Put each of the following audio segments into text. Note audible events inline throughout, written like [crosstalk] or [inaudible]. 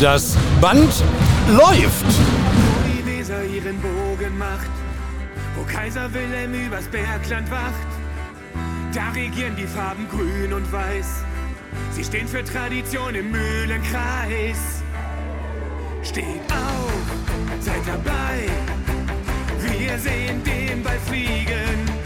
Das Band läuft. Wo die Weser ihren Bogen macht, wo Kaiser Wilhelm übers Bergland wacht, da regieren die Farben grün und weiß. Sie stehen für Tradition im Mühlenkreis. Steht auf, seid dabei. Wir sehen den Ball fliegen.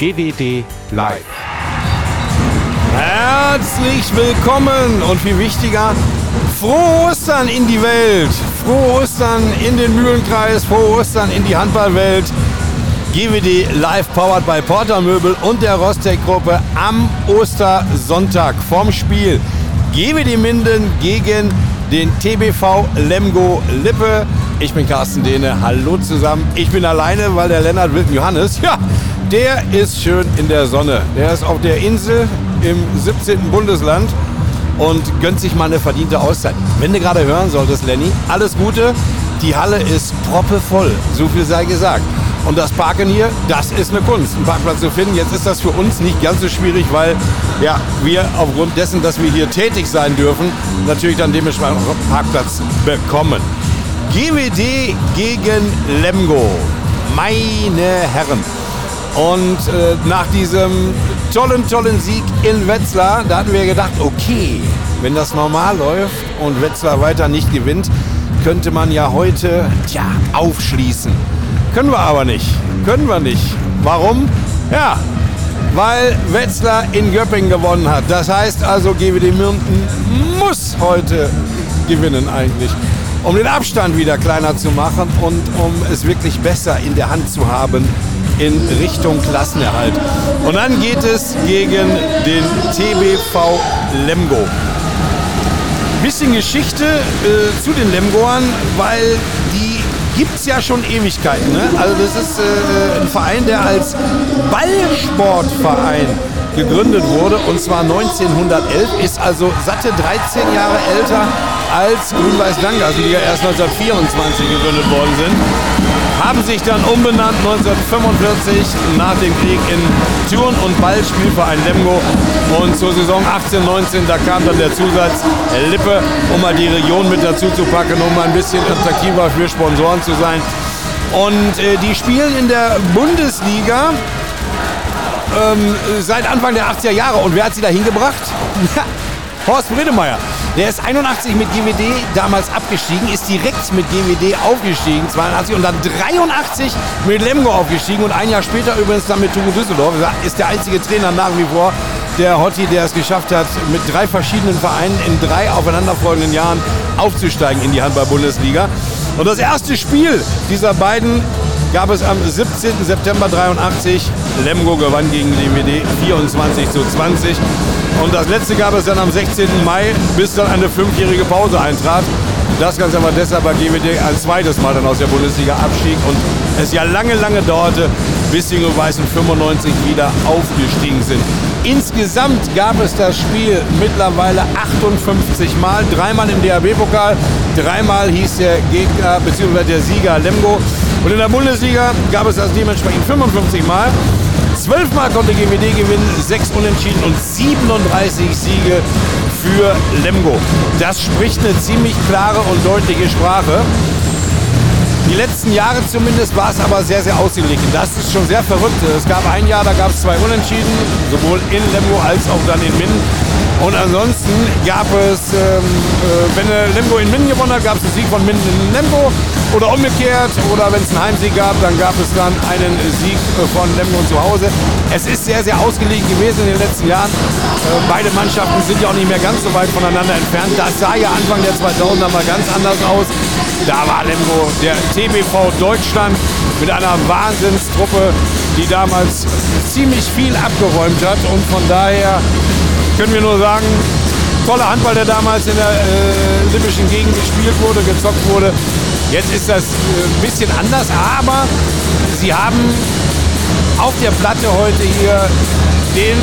GWD Live. Herzlich willkommen und viel wichtiger, frohe Ostern in die Welt. Frohe Ostern in den Mühlenkreis, frohe Ostern in die Handballwelt. GWD Live powered by Porter Möbel und der Rostec Gruppe am Ostersonntag vom Spiel GWD Minden gegen den TBV Lemgo Lippe. Ich bin Carsten Dehne, hallo zusammen. Ich bin alleine, weil der Lennart Wilken Johannes, ja, der ist schön in der Sonne. Der ist auf der Insel im 17. Bundesland und gönnt sich mal eine verdiente Auszeit. Wenn du gerade hören solltest, Lenny, alles Gute. Die Halle ist proppevoll, so viel sei gesagt. Und das Parken hier, das ist eine Kunst, einen Parkplatz zu finden. Jetzt ist das für uns nicht ganz so schwierig, weil ja, wir aufgrund dessen, dass wir hier tätig sein dürfen, natürlich dann dementsprechend auch einen Parkplatz bekommen. GWD gegen Lemgo. Meine Herren. Und äh, nach diesem tollen, tollen Sieg in Wetzlar, da hatten wir gedacht, okay, wenn das normal läuft und Wetzlar weiter nicht gewinnt, könnte man ja heute, tja, aufschließen. Können wir aber nicht. Können wir nicht. Warum? Ja, weil Wetzlar in Göppingen gewonnen hat. Das heißt also, GWD Mürnden muss heute gewinnen eigentlich, um den Abstand wieder kleiner zu machen und um es wirklich besser in der Hand zu haben in Richtung Klassenerhalt. Und dann geht es gegen den TBV Lemgo. Bisschen Geschichte äh, zu den Lemgoern, weil die gibt es ja schon Ewigkeiten. Ne? Also das ist äh, ein Verein, der als Ballsportverein gegründet wurde und zwar 1911, ist also satte 13 Jahre älter als Grün-Weiß Dangas, die ja erst 1924 gegründet worden sind. Haben sich dann umbenannt 1945 nach dem Krieg in Turn- und Ballspielverein Lemgo und zur Saison 18-19, da kam dann der Zusatz Lippe, um mal die Region mit dazu zu packen, um ein bisschen attraktiver für Sponsoren zu sein. Und äh, die spielen in der Bundesliga ähm, seit Anfang der 80er Jahre. Und wer hat sie da hingebracht? [laughs] Horst Bredemeyer. Der ist 81 mit GWD damals abgestiegen, ist direkt mit GWD aufgestiegen, 82 und dann 83 mit Lemgo aufgestiegen und ein Jahr später übrigens dann mit Tugu Düsseldorf. Ist der einzige Trainer nach wie vor, der Hotti, der es geschafft hat, mit drei verschiedenen Vereinen in drei aufeinanderfolgenden Jahren aufzusteigen in die Handball-Bundesliga. Und das erste Spiel dieser beiden gab es am 17. September 83. Lemgo gewann gegen DWD 24 zu 20. Und das letzte gab es dann am 16. Mai, bis dann eine fünfjährige Pause eintrat. Das Ganze aber deshalb, weil GWD ein zweites Mal dann aus der Bundesliga abstieg und es ja lange, lange dauerte, bis die Weißen 95 wieder aufgestiegen sind. Insgesamt gab es das Spiel mittlerweile 58 Mal, dreimal im DHB-Pokal, dreimal hieß der Gegner bzw. der Sieger Lemgo. Und in der Bundesliga gab es das dementsprechend 55 Mal. Zwölfmal konnte GWD gewinnen, sechs Unentschieden und 37 Siege für Lemgo. Das spricht eine ziemlich klare und deutliche Sprache. Die letzten Jahre zumindest war es aber sehr, sehr ausgeglichen. Das ist schon sehr verrückt. Es gab ein Jahr, da gab es zwei Unentschieden, sowohl in Lemgo als auch dann in Minden. Und ansonsten gab es, ähm, äh, wenn Lemgo in Minden gewonnen hat, gab es einen Sieg von Minden in Lemgo oder umgekehrt. Oder wenn es einen Heimsieg gab, dann gab es dann einen Sieg von Lemgo zu Hause. Es ist sehr, sehr ausgelegt gewesen in den letzten Jahren. Äh, beide Mannschaften sind ja auch nicht mehr ganz so weit voneinander entfernt. Das sah ja Anfang der 2000er mal ganz anders aus. Da war Lemgo der TBV Deutschland mit einer Wahnsinnstruppe, die damals ziemlich viel abgeräumt hat. Und von daher können wir nur sagen, toller Handball, der damals in der äh, lippischen Gegend gespielt wurde, gezockt wurde. Jetzt ist das äh, ein bisschen anders, aber sie haben auf der Platte heute hier den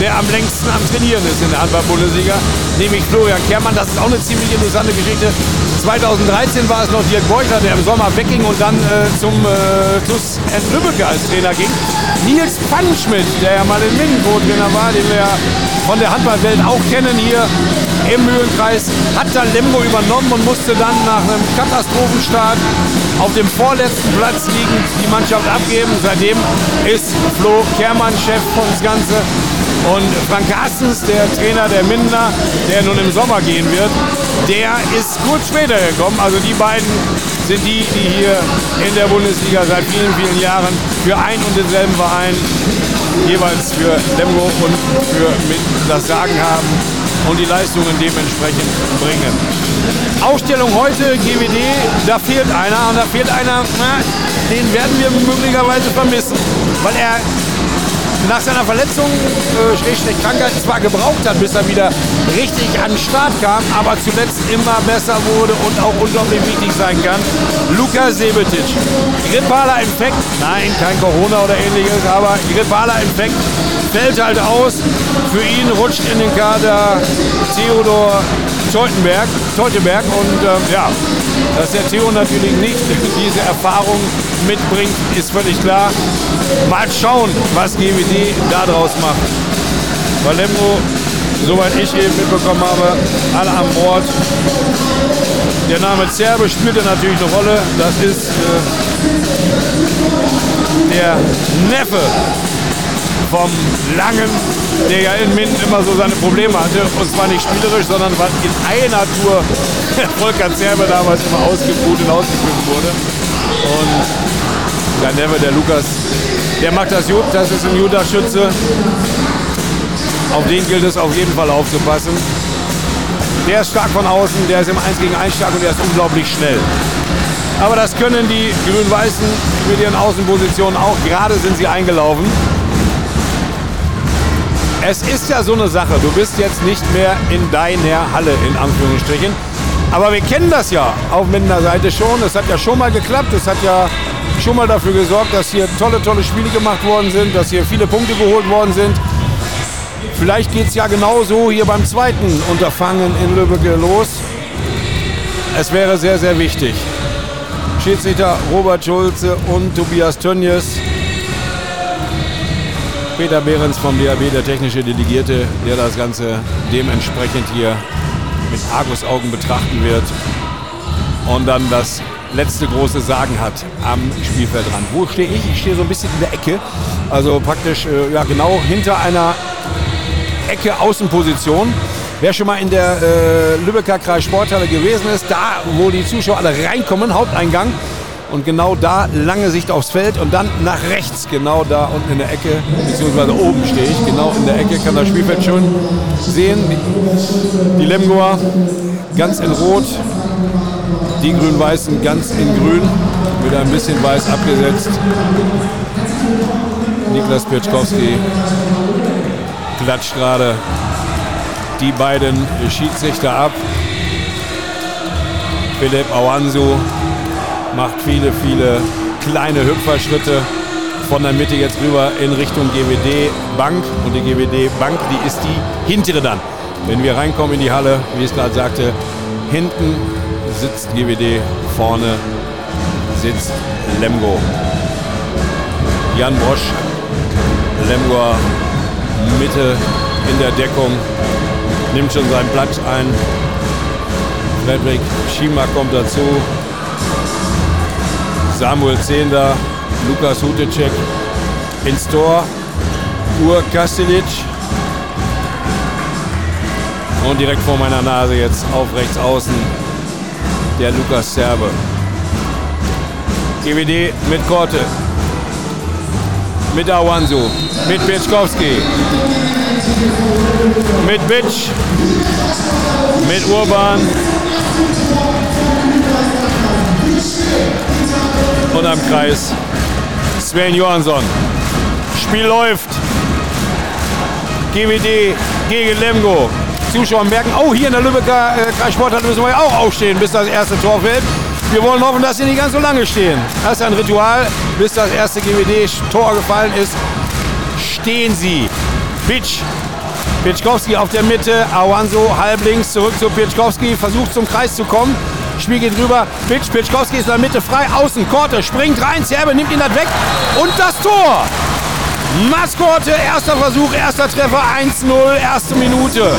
der am längsten am Trainieren ist in der Handball-Bundesliga, nämlich Florian Kehrmann. Das ist auch eine ziemlich interessante Geschichte. 2013 war es noch Dirk Beuchler, der im Sommer wegging und dann äh, zum äh, TuS Lübbecke als Trainer ging. Nils Pfannenschmidt, der ja mal in Minden Co-Trainer war, den wir von der Handballwelt auch kennen hier im Mühlenkreis, hat dann Lemgo übernommen und musste dann nach einem Katastrophenstart auf dem vorletzten Platz liegen die Mannschaft abgeben. Seitdem ist Flo Kehrmann Chef von das Ganze. Und Frank Carstens, der Trainer der Minder, der nun im Sommer gehen wird, der ist kurz später gekommen. Also die beiden sind die, die hier in der Bundesliga seit vielen, vielen Jahren für ein und denselben Verein jeweils für Lemgo und für Minden das Sagen haben und die Leistungen dementsprechend bringen. Ausstellung heute, GWD, da fehlt einer und da fehlt einer, na, den werden wir möglicherweise vermissen, weil er nach seiner Verletzung, äh, Schrägstrich Krankheit, zwar gebraucht hat, bis er wieder richtig an den Start kam, aber zuletzt immer besser wurde und auch unglaublich wichtig sein kann. Luka Sebetic. Grippaler Infekt, nein, kein Corona oder ähnliches, aber grippaler Infekt fällt halt aus. Für ihn rutscht in den Kader Theodor Teutenberg, Teutenberg und äh, ja, dass der Theo natürlich nicht [laughs] diese Erfahrung mitbringt, ist völlig klar. Mal schauen, was GWD daraus macht. Lemgo, soweit ich eben mitbekommen habe, alle an Bord. Der Name Zerbe spielte natürlich eine Rolle. Das ist äh, der Neffe vom Langen, der ja in Minden immer so seine Probleme hatte. Und zwar nicht spielerisch, sondern was in einer Tour [laughs] Volker Zerbe damals immer ausgebucht und ausgepfiffen wurde. Und der Neffe, der Lukas, der macht das gut. Das ist ein guter Schütze. Auf den gilt es auf jeden Fall aufzupassen. Der ist stark von außen, der ist im 1 gegen 1 stark und der ist unglaublich schnell. Aber das können die Grün-Weißen mit ihren Außenpositionen auch. Gerade sind sie eingelaufen. Es ist ja so eine Sache. Du bist jetzt nicht mehr in deiner Halle, in Anführungsstrichen. Aber wir kennen das ja auf Mindener Seite schon. Es hat ja schon mal geklappt. Es hat ja schon mal dafür gesorgt, dass hier tolle, tolle Spiele gemacht worden sind, dass hier viele Punkte geholt worden sind. Vielleicht geht es ja genauso hier beim zweiten Unterfangen in Lübbecke los. Es wäre sehr, sehr wichtig. Schiedsrichter Robert Schulze und Tobias Tönjes Peter Behrens vom DAB, der technische Delegierte, der das Ganze dementsprechend hier mit Argusaugen betrachten wird und dann das letzte große Sagen hat am Spielfeldrand. Wo stehe ich? Ich stehe so ein bisschen in der Ecke, also praktisch äh, ja, genau hinter einer Ecke Außenposition. Wer schon mal in der äh, Lübecker Kreis Sporthalle gewesen ist, da wo die Zuschauer alle reinkommen, Haupteingang, und genau da lange Sicht aufs Feld und dann nach rechts, genau da unten in der Ecke, beziehungsweise oben stehe ich, genau in der Ecke kann das Spielfeld schon sehen. Die Lemgoer ganz in Rot, die Grün-Weißen ganz in Grün, mit ein bisschen Weiß abgesetzt. Niklas Pieczkowski klatscht gerade die beiden Schiedsrichter ab. Philipp Awansu macht viele, viele kleine Hüpferschritte von der Mitte jetzt rüber in Richtung GWD Bank. Und die GWD Bank, die ist die hintere dann. Wenn wir reinkommen in die Halle, wie es gerade sagte, hinten sitzt GWD, vorne sitzt Lemgo. Jan Bosch, Lemgo Mitte in der Deckung, nimmt schon seinen Platz ein. Frederik Schima kommt dazu, Samuel Zehnder, Lukas Hutecek ins Tor, Ur Kastelic. Und direkt vor meiner Nase jetzt auf rechts außen der Lukas Serbe. GWD mit Korte, mit Awansu, mit Pieczkowski, mit Bitsch, mit Urban, und am Kreis Sven Johansson. Spiel läuft. GWD gegen Lemgo. Zuschauer merken, oh, hier in der Lübecker äh, Kreissporthalle müssen wir ja auch aufstehen, bis das erste Tor fällt. Wir wollen hoffen, dass sie nicht ganz so lange stehen. Das ist ein Ritual, bis das erste GWD-Tor gefallen ist. Stehen sie. Bitsch. Pieczkowski auf der Mitte, Awanso halb links, zurück zu Pieczkowski, versucht zum Kreis zu kommen. Spiel geht rüber, Bitsch, Pieczkowski ist in der Mitte frei, außen, Korte springt rein, Zerbe nimmt ihn das weg und das Tor! Maskorte, erster Versuch, erster Treffer, 1-0, erste Minute.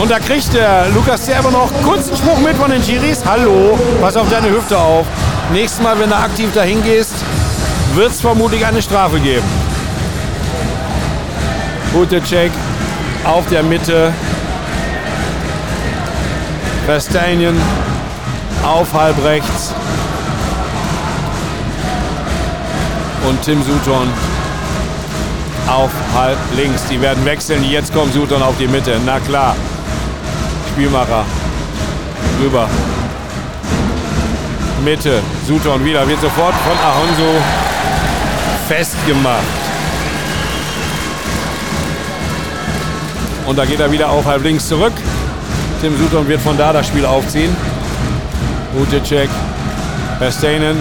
Und da kriegt der Lukas Zerbe noch kurzen Spruch mit von den Chiris. Hallo, pass auf deine Hüfte auf. Nächstes Mal, wenn du aktiv dahin gehst, wird es vermutlich eine Strafe geben. Gute Check auf der Mitte. Verstanien auf halb rechts. Und Tim Sutton auf halb links. Die werden wechseln. Jetzt kommt Sutton auf die Mitte. Na klar. Spielmacher. Rüber. Mitte. Sutton wieder. Wird sofort von Ahonso festgemacht. Und da geht er wieder auf halb links zurück. Tim Sutton wird von da das Spiel aufziehen. Gute Check. Verstainen.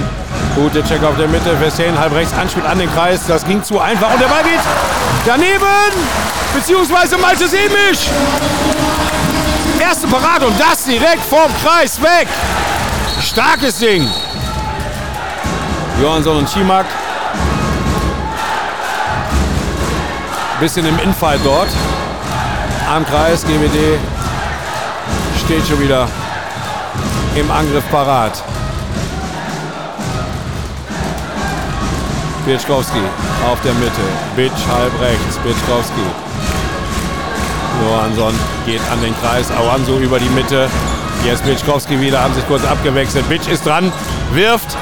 Gute Check auf der Mitte. Verstainen halb rechts anspielt an den Kreis. Das ging zu einfach. Und der Ball geht daneben. Beziehungsweise Malte Semisch. Erste Parade und das direkt vom Kreis weg. Starkes Ding. Johansson und Schimak. Bisschen im Infight dort. Am Kreis. GWD steht schon wieder im Angriff parat. Bitschkowski auf der Mitte. Bitsch halb rechts. Bitschkowski. Johansson geht an den Kreis. Awanso über die Mitte. Jetzt Bitschkowski wieder, haben sich kurz abgewechselt. Bitsch ist dran, wirft.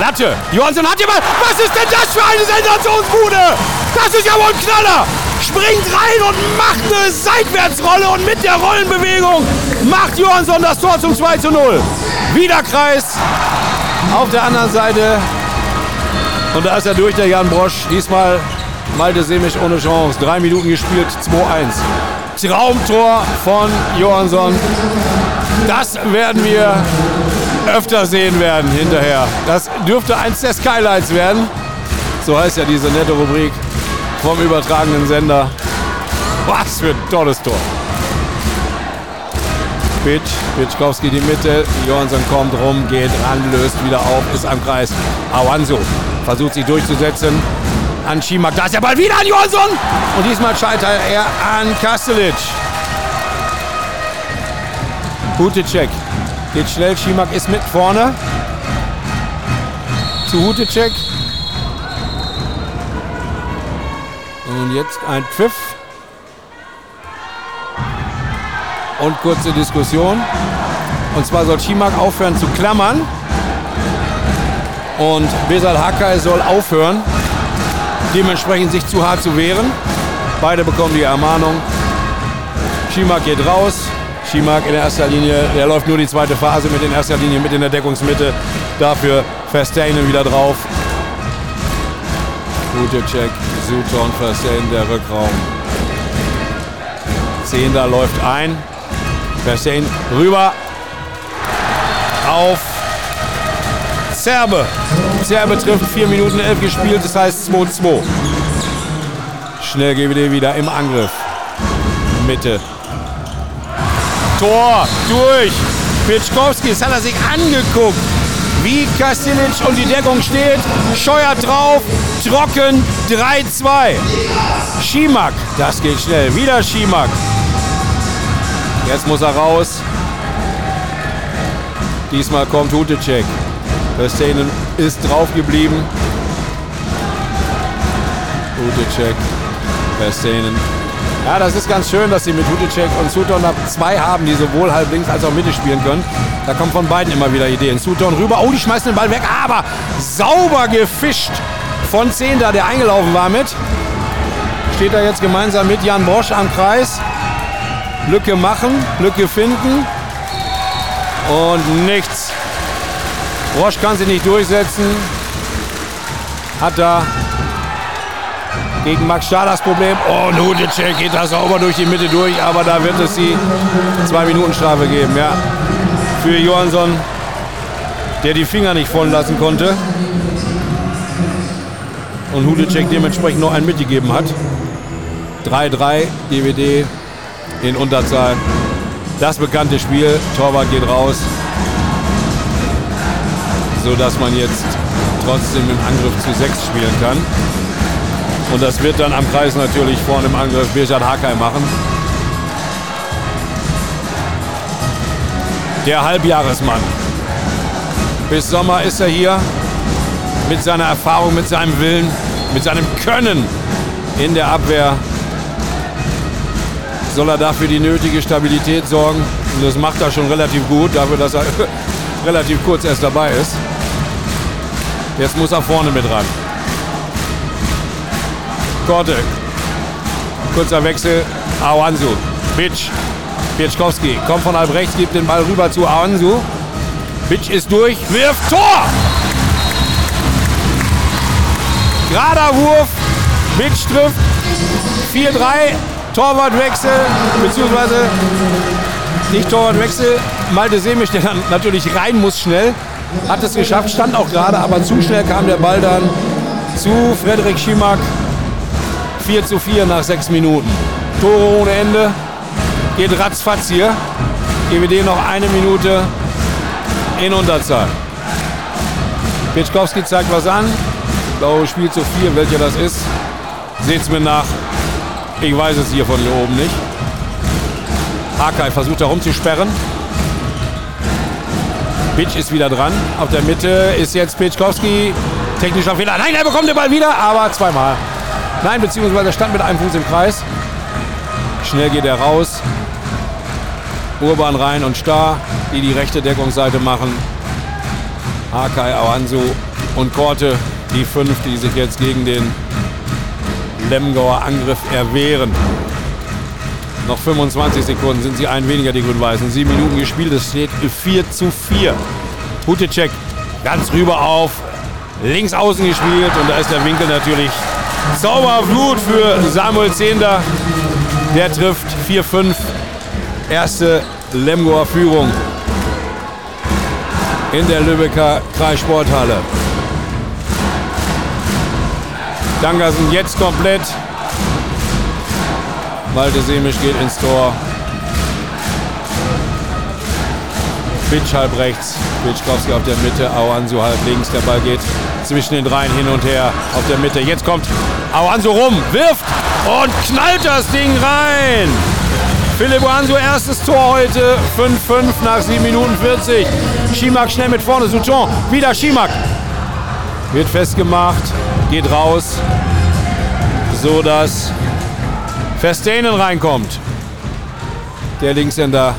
Latte. Johansson hat jemand. Was ist denn das für eine Sensationsbude? Das ist ja wohl ein Knaller. Springt rein und macht eine Seitwärtsrolle und mit der Rollenbewegung macht Johansson das Tor zum 2 zu 0. Wieder Kreis. Auf der anderen Seite. Und da ist er durch, der Jan Brosch. Diesmal Malte Semisch ohne Chance. Drei Minuten gespielt, 2-1. Traumtor von Johansson. Das werden wir öfter sehen werden hinterher. Das dürfte eins der Skylights werden. So heißt ja diese nette Rubrik vom übertragenen Sender. Was für ein tolles Tor. Pitch, Pitschkowski die Mitte, Johansson kommt rum, geht ran, löst wieder auf, ist am Kreis. Awanso versucht sich durchzusetzen. An Schimak, da ist der Ball wieder an Johansson! Und diesmal scheitert er an Kastelic. Hutecek geht schnell, Schimak ist mit vorne. Zu Hutecek. Jetzt ein Pfiff. Und kurze Diskussion. Und zwar soll Schimak aufhören zu klammern. Und Besal Hakai soll aufhören, dementsprechend sich zu hart zu wehren. Beide bekommen die Ermahnung. Schimak geht raus. Schimak in erster Linie, der läuft nur die zweite Phase mit in erster Linie mit in der Deckungsmitte. Dafür Verstainen wieder drauf. Gute Check. Suton Verstainen der Rückraum. Zehnder läuft ein. Verstainen rüber. Auf Zerbe. Zerbe trifft 4 Minuten 11 gespielt, das heißt 2-2. Schnell GWD wieder im Angriff. Mitte. Tor, durch. Pitschkowski, das hat er sich angeguckt. Wie Kastilic und die Deckung steht. Scheuert drauf. Trocken 3-2. Schimak, das geht schnell. Wieder Schimak. Jetzt muss er raus. Diesmal kommt Hutecek. Verstainen ist drauf geblieben. Hutecek. Verstainen. Ja, das ist ganz schön, dass sie mit Hutecek und Sutton zwei haben, die sowohl halb links als auch Mitte spielen können. Da kommen von beiden immer wieder Ideen. Sutton rüber. Oh, die schmeißen den Ball weg. Aber sauber gefischt von Zehnder, der eingelaufen war mit. Steht da jetzt gemeinsam mit Jan Bosch am Kreis. Lücke machen, Lücke finden. Und nichts. Roche kann sich nicht durchsetzen. Hat da gegen Max Stahl das Problem. Oh, Nudicek geht da sauber durch die Mitte durch, aber da wird es die Zwei-Minuten-Strafe geben. Ja. Für Johansson, der die Finger nicht vollen lassen konnte. Und Hudecek dementsprechend noch einen mitgegeben hat. 3-3 DVD in Unterzahl. Das bekannte Spiel, Torwart geht raus, sodass man jetzt trotzdem im Angriff zu 6 spielen kann. Und das wird dann am Kreis natürlich vorne im Angriff Birjat Hakai machen. Der Halbjahresmann. Bis Sommer ist er hier mit seiner Erfahrung, mit seinem Willen, mit seinem Können in der Abwehr. Soll er dafür die nötige Stabilität sorgen. Und das macht er schon relativ gut, dafür, dass er [laughs] relativ kurz erst dabei ist. Jetzt muss er vorne mit ran. Korte. Kurzer Wechsel. Awansu. Bitsch. Pieczkowski kommt von halb rechts, gibt den Ball rüber zu Awansu. Bitsch ist durch, wirft Tor! Gerader Wurf. Bitsch trifft. 4-3. Torwartwechsel, beziehungsweise nicht Torwartwechsel. Malte Semisch, der dann natürlich rein muss schnell. Hat es geschafft, stand auch gerade, aber zu schnell kam der Ball dann zu Frederik Schimak. 4 zu 4 nach 6 Minuten. Tore ohne Ende. Geht ratzfatz hier. GWD noch eine Minute in Unterzahl. Pitschkowski zeigt was an. Ich glaube, Spiel zu 4, welcher das ist. Seht's mir nach. Ich weiß es hier von hier oben nicht. Hakai versucht da rumzusperren. Pitsch ist wieder dran. Auf der Mitte ist jetzt Pitschkowski. Technischer Fehler. Nein, er bekommt den Ball wieder, aber zweimal. Nein, beziehungsweise stand mit einem Fuß im Kreis. Schnell geht er raus. Urban rein und Starr, die die rechte Deckungsseite machen. Hakai, Awansu und Korte, die fünf, die sich jetzt gegen den Lemgauer Angriff erwehren. Noch 25 Sekunden sind sie ein weniger, die Grün-Weißen. Sieben Minuten gespielt, es steht 4 zu 4. Hutecek ganz rüber auf links außen gespielt und da ist der Winkel natürlich Zauberflut für Samuel Zehnder. Der trifft 4-5. Erste Lemgoer Führung in der Lübecker Kreissporthalle. Dangersen jetzt komplett. Malte Semisch geht ins Tor. Bitsch halb rechts, Bitschkowski auf der Mitte, Auansu halb links. Der Ball geht zwischen den dreien hin und her auf der Mitte. Jetzt kommt Auansu rum, wirft und knallt das Ding rein. Philipp Oansu erstes Tor heute, 5-5 nach 7 Minuten 40. Schimak schnell mit vorne, Souton, wieder Schimak. Wird festgemacht, geht raus, so dass Versteinen reinkommt. Der Linkshänder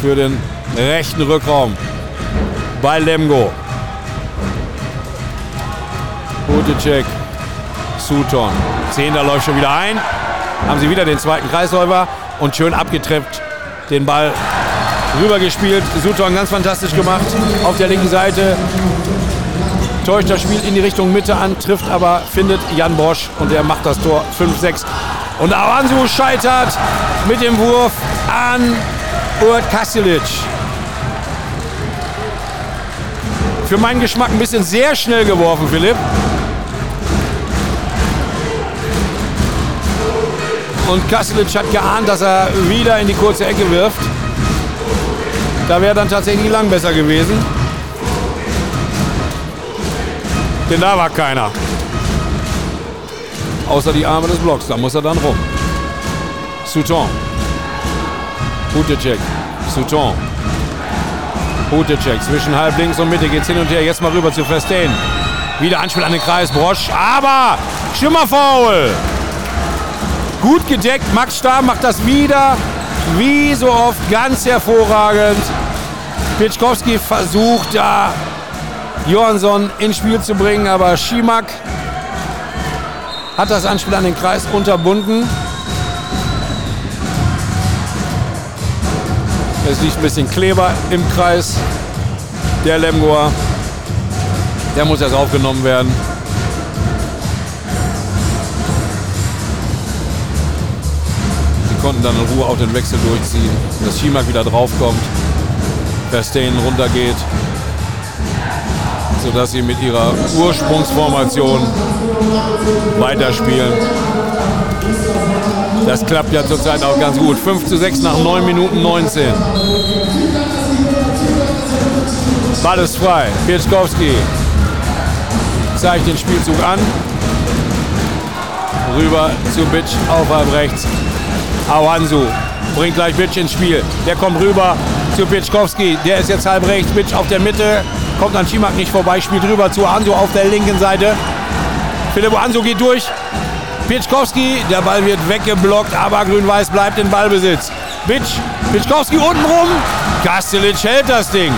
für den rechten Rückraum bei Lemgo. Gute Check. Sutton. Zehner läuft schon wieder ein. Haben sie wieder den zweiten Kreisläufer und schön abgetreppt den Ball rübergespielt. Sutton ganz fantastisch gemacht auf der linken Seite. Täuscht das Spiel in die Richtung Mitte an, trifft aber, findet Jan Bosch und der macht das Tor 5-6. Und Avansu scheitert mit dem Wurf an Urt Kasilic. Für meinen Geschmack ein bisschen sehr schnell geworfen, Philipp. Und Kasilic hat geahnt, dass er wieder in die kurze Ecke wirft. Da wäre dann tatsächlich lang besser gewesen. Denn da war keiner. Außer die Arme des Blocks. Da muss er dann rum. Souton. Hutecek. Souton. Hutecek. Zwischen halb links und Mitte geht's hin und her. Jetzt mal rüber zu Verstehen. Wieder Anspiel an den Kreis. Brosch. Aber Schimmerfaul. Gut gedeckt. Max Star macht das wieder. Wie so oft ganz hervorragend. Pitschkowski versucht da Johansson ins Spiel zu bringen, aber Schimak hat das Anspiel an den Kreis unterbunden. Es liegt ein bisschen Kleber im Kreis. Der Lemgoer, der muss erst aufgenommen werden. Konnten dann in Ruhe auch den Wechsel durchziehen, dass Schimak wieder draufkommt, Verstehen runtergeht, sodass sie mit ihrer Ursprungsformation weiterspielen. Das klappt ja zurzeit auch ganz gut. 5 zu 6 nach 9 Minuten 19. Ball ist frei. Pieczkowski zeigt den Spielzug an. Rüber zu Bitsch auf halb rechts. Awansu bringt gleich Bitsch ins Spiel. Der kommt rüber zu Pieczkowski. Der ist jetzt halb rechts. Bitsch auf der Mitte. Kommt an Schimak nicht vorbei. Spielt rüber zu Anso auf der linken Seite. Philipp Anso geht durch. Pieczkowski, der Ball wird weggeblockt, aber Grün-Weiß bleibt in Ballbesitz. Bitsch, Pieczkowski untenrum. Kastelic hält das Ding.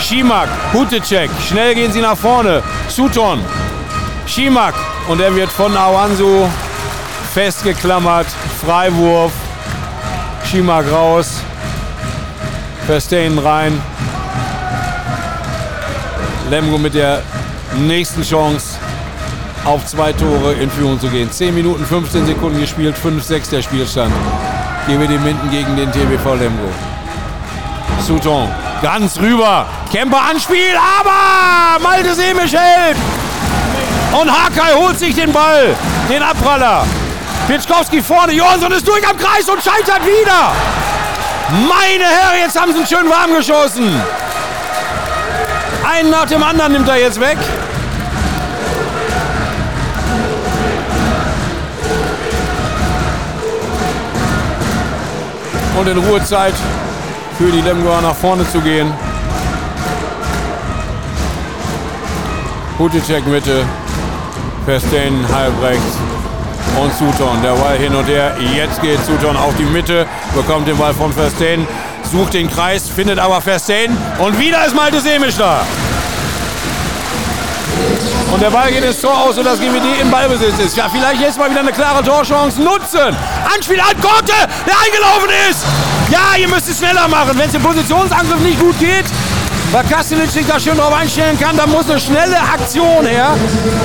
Schimak, Hutecek, schnell gehen sie nach vorne. Suton, Schimak und er wird von Awansu festgeklammert. Freiwurf. Schimak raus. Verstehen rein. Lemgo mit der nächsten Chance auf zwei Tore in Führung zu gehen. 10 Minuten 15 Sekunden gespielt, 5-6 der Spielstand. GWD Minden gegen den TBV Lemgo. Souton ganz rüber. Kemper Anspiel, aber Malte Semisch hält. Und Hakai holt sich den Ball, den Abpraller. Pitschkowski vorne, Johansson ist durch am Kreis und scheitert wieder. Meine Herren, jetzt haben sie ihn schön warm geschossen. Einen nach dem anderen nimmt er jetzt weg. Und in Ruhezeit für die Lemgoer nach vorne zu gehen. Hutecek Mitte, Verstein halb rechts und Suton. Der Ball hin und her. Jetzt geht Suton auf die Mitte, bekommt den Ball von Verstein, sucht den Kreis, findet aber Verstein und wieder ist Malte Semisch da. Und der Ball geht ins Tor aus, sodass GWD im Ballbesitz ist. Ja, vielleicht jetzt mal wieder eine klare Torchance nutzen. Anspiel an Korte, der eingelaufen ist. Ja, ihr müsst es schneller machen. Wenn es im Positionsangriff nicht gut geht, weil Kastelic sich da schön drauf einstellen kann, dann muss eine schnelle Aktion her.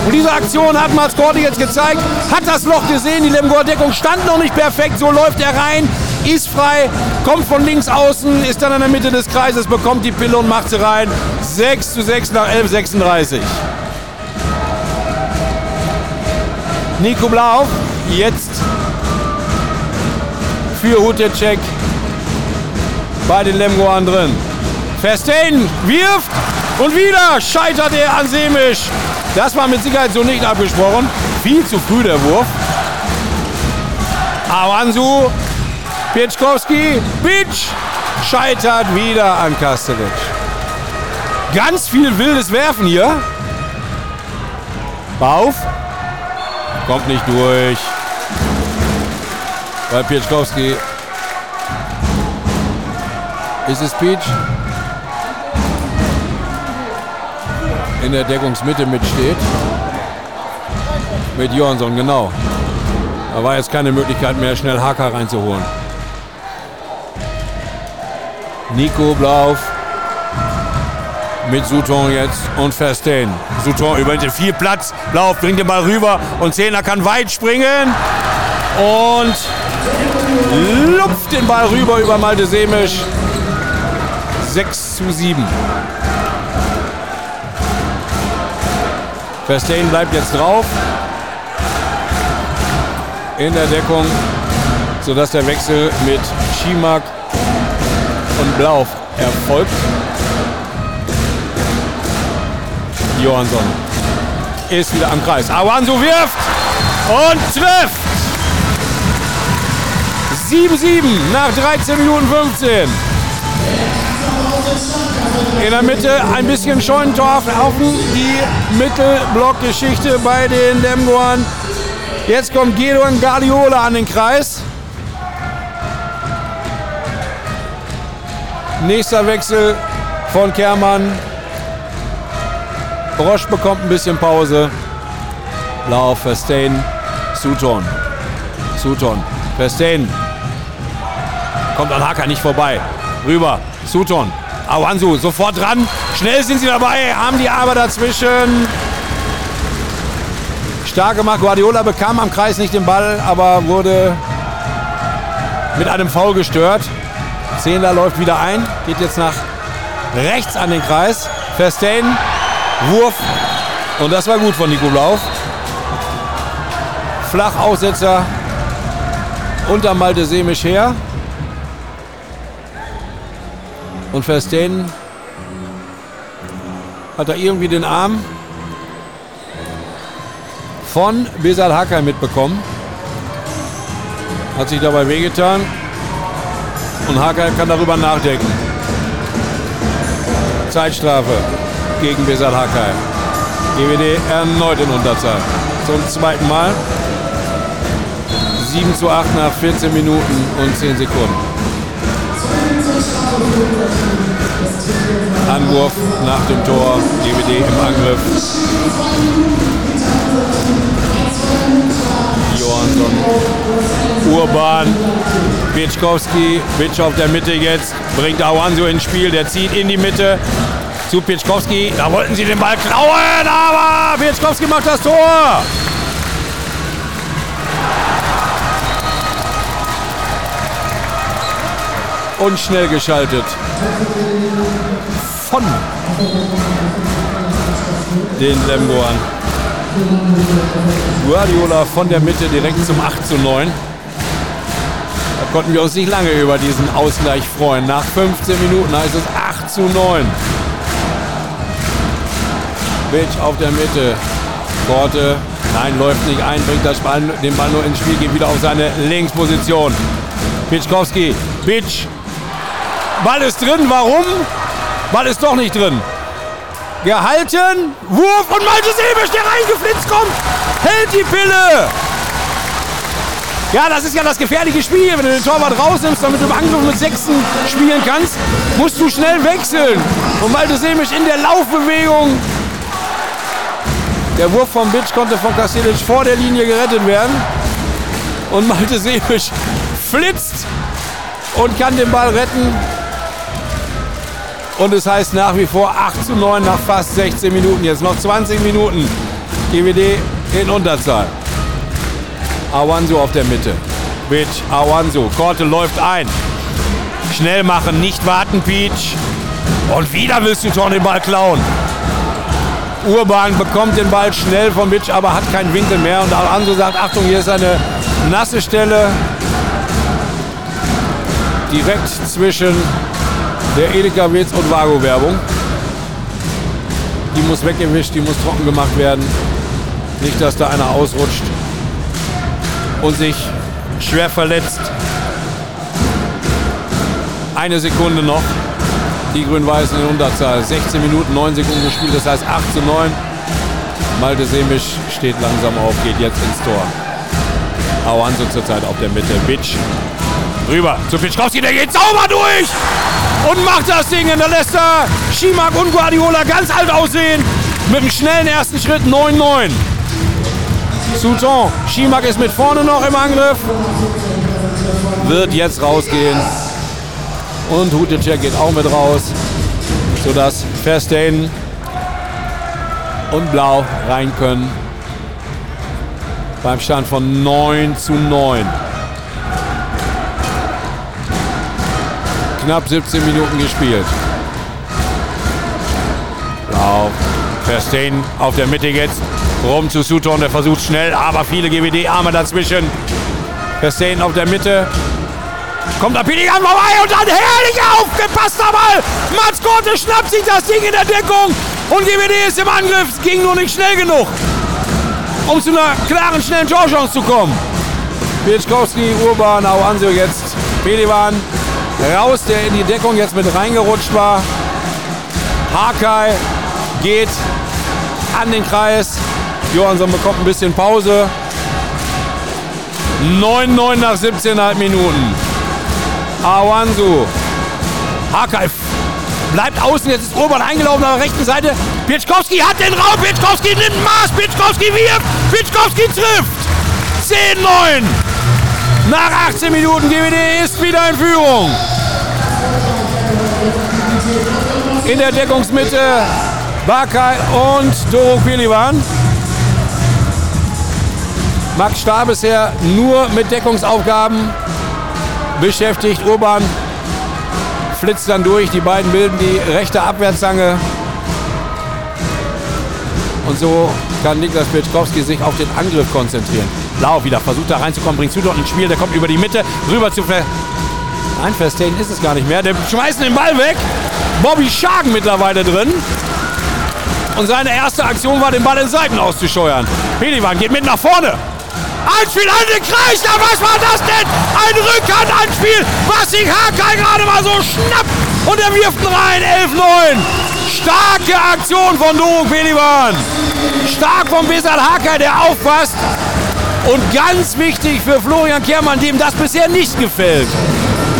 Und diese Aktion hat Mats Korte jetzt gezeigt. Hat das Loch gesehen, die Lemgoer-Deckung stand noch nicht perfekt. So läuft er rein, ist frei, kommt von links außen, ist dann in der Mitte des Kreises, bekommt die Pille und macht sie rein. 6 zu 6 nach 11,36. Nico Blau jetzt für Hutecek bei den Lemgoern drin. Verstein wirft und wieder scheitert er an Semisch. Das war mit Sicherheit so nicht abgesprochen. Viel zu früh der Wurf. Awansu, Pieczkowski, Bitsch scheitert wieder an Kastelic. Ganz viel wildes Werfen hier. Bauf. Kommt nicht durch. Bei Pieczkowski. Ist es Peach? In der Deckungsmitte mitsteht. Mit Johansson, genau. Da war jetzt keine Möglichkeit mehr, schnell Hacker reinzuholen. Nico Blauf mit Souton jetzt und Verstein. Souton übernimmt viel Platz. Blauf bringt den Ball rüber und Zehner kann weit springen. Und lupft den Ball rüber über Malte Semisch. 6 zu 7. Verstein bleibt jetzt drauf. In der Deckung, sodass der Wechsel mit Schimak und Blauf erfolgt. Johansson ist wieder am Kreis. Awansu wirft und trifft. 7-7 nach 13 Minuten 15. In der Mitte ein bisschen Scheunentor offen. Die Mittelblockgeschichte bei den Lemgoern. Jetzt kommt Gedon Guardiola an den Kreis. Nächster Wechsel von Kermann. Brosch bekommt ein bisschen Pause. Lauf, Verstein, Suton. Suton, Verstein. Kommt an Hacker nicht vorbei. Rüber, Suton. Awansu sofort dran. Schnell sind sie dabei, haben die aber dazwischen. Stark gemacht. Guardiola bekam am Kreis nicht den Ball, aber wurde mit einem Foul gestört. Zehner läuft wieder ein, geht jetzt nach rechts an den Kreis. Verstein, Wurf. Und das war gut von Nico Blauf. Flach Aussetzer unter Malte Semisch her. Und Verstehen hat er irgendwie den Arm von Besal Hakai mitbekommen. Hat sich dabei wehgetan. Und Hakai kann darüber nachdenken. Zeitstrafe gegen Besal Hakai. GWD erneut in Unterzahl. Zum zweiten Mal. 7 zu 8 nach 14 Minuten und 10 Sekunden. Anwurf nach dem Tor. GWD im Angriff. Johansson. Urban. Pieczkowski. Witsch auf der Mitte jetzt. Bringt Awanso ins Spiel. Der zieht in die Mitte. Zu Pieczkowski. Da wollten sie den Ball klauen, aber Pieczkowski macht das Tor. Und schnell geschaltet. Von den Lemgoern. Guardiola von der Mitte direkt zum 8 zu 9. Da konnten wir uns nicht lange über diesen Ausgleich freuen. Nach 15 Minuten heißt es 8 zu 9. Bitch auf der Mitte. Korte. Nein, läuft nicht ein, bringt das Ball, den Ball nur ins Spiel, geht wieder auf seine Linksposition. Pitschkowski. Bitch. Ball ist drin. Warum? Ball ist doch nicht drin. Gehalten. Wurf und Malte Sebisch, der reingeflitzt kommt. Hält die Pille. Ja, das ist ja das gefährliche Spiel. Wenn du den Torwart rausnimmst, damit du im Angriff mit Sechsten spielen kannst, musst du schnell wechseln. Und Malte Semisch in der Laufbewegung. Der Wurf vom Bitch konnte von Kastelic vor der Linie gerettet werden. Und Malte Semisch flitzt und kann den Ball retten. Und es heißt nach wie vor 8 zu 9 nach fast 16 Minuten. Jetzt noch 20 Minuten. GWD in Unterzahl. Awanso auf der Mitte. Bitch, Awanso. Korte läuft ein. Schnell machen, nicht warten, Peach. Und wieder willst du schon den Ball klauen. Urban bekommt den Ball schnell vom Bitch, aber hat keinen Winkel mehr. Und Awanso sagt, Achtung, hier ist eine nasse Stelle. Direkt zwischen der Edeka Witz und Vago Werbung. Die muss weggewischt, die muss trocken gemacht werden. Nicht, dass da einer ausrutscht und sich schwer verletzt. Eine Sekunde noch. Die Grün-Weißen in Unterzahl. 16 Minuten, 9 Sekunden gespielt, das heißt 8 zu 9. Malte Semisch steht langsam auf, geht jetzt ins Tor. Auanso zurzeit auf der Mitte. Bitsch rüber zu Pitschkowski, der geht sauber durch und macht das Ding. Und da lässt er Schimak und Guardiola ganz alt aussehen. Mit einem schnellen ersten Schritt 9-9. Souton, Schimak ist mit vorne noch im Angriff. Wird jetzt rausgehen. Und Hutecek geht auch mit raus. Sodass Verstein und Blau rein können. Beim Stand von 9 zu 9. Knapp 17 Minuten gespielt. Blau. Verstein auf der Mitte jetzt. Rum zu Sutton, der versucht schnell, aber viele GWD-Arme dazwischen. Verstein auf der Mitte. Kommt der Pelikan vorbei und dann herrlich aufgepasster Ball. Mats Korte schnappt sich das Ding in der Deckung und GWD ist im Angriff. Es ging nur nicht schnell genug, um zu einer klaren, schnellen Torchance zu kommen. Pieczkowski, Urban, Auanso jetzt. Pelivan raus, der in die Deckung jetzt mit reingerutscht war. Hakai geht an den Kreis. Johansson bekommt ein bisschen Pause. 9-9 nach 17,5 Minuten. Awansu. Hakai bleibt außen. Jetzt ist Urban eingelaufen auf der rechten Seite. Pieczkowski hat den Raum. Pieczkowski nimmt Maß. Pieczkowski wirft. Pieczkowski trifft. 10-9. Nach 18 Minuten GWD ist wieder in Führung. In der Deckungsmitte Bakai und Doro Pelivan. Max Star bisher nur mit Deckungsaufgaben beschäftigt. Urban flitzt dann durch. Die beiden bilden die rechte Abwärtszange. Und so kann Niklas Pieczkowski sich auf den Angriff konzentrieren. Lau wieder versucht da reinzukommen, bringt Sudon ins Spiel, der kommt über die Mitte, rüber zu Nein, Verstehen ist es gar nicht mehr. Der schmeißt den Ball weg. Bobby Schagen mittlerweile drin. Und seine erste Aktion war, den Ball in Seiten auszuscheuern. Pelivan geht mit nach vorne. Anspiel an den Kreis. Na, was war das denn? Ein Rückhandanspiel, was sich Hakai gerade mal so schnappt. Und er wirft ihn rein. 11-9. Starke Aktion von Doro Pelivan. Stark von Besat Hakai, der aufpasst. Und ganz wichtig für Florian Kehrmann, dem das bisher nicht gefällt.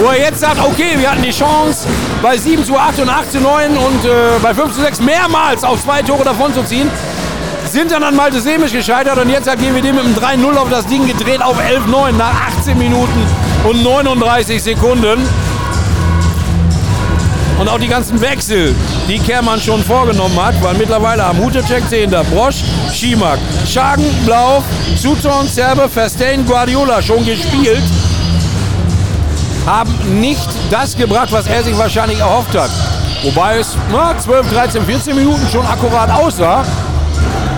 Wo er jetzt sagt, okay, wir hatten die Chance, bei 7 zu 8 und 8 zu 9 und äh, bei 5 zu 6 mehrmals auf zwei Tore davon zu ziehen. Sind dann an Malte Semisch gescheitert und jetzt hat GWD mit dem 3-0 auf das Ding gedreht auf 11-9 nach 18 Minuten und 39 Sekunden. Und auch die ganzen Wechsel, die Kehrmann schon vorgenommen hat, weil mittlerweile am Hutecek 10. Brosch, Schimak, Schagen, Blau, Suton, Serbe, Verstein, Guardiola schon gespielt haben nicht das gebracht, was er sich wahrscheinlich erhofft hat. Wobei es na, 12, 13, 14 Minuten schon akkurat aussah.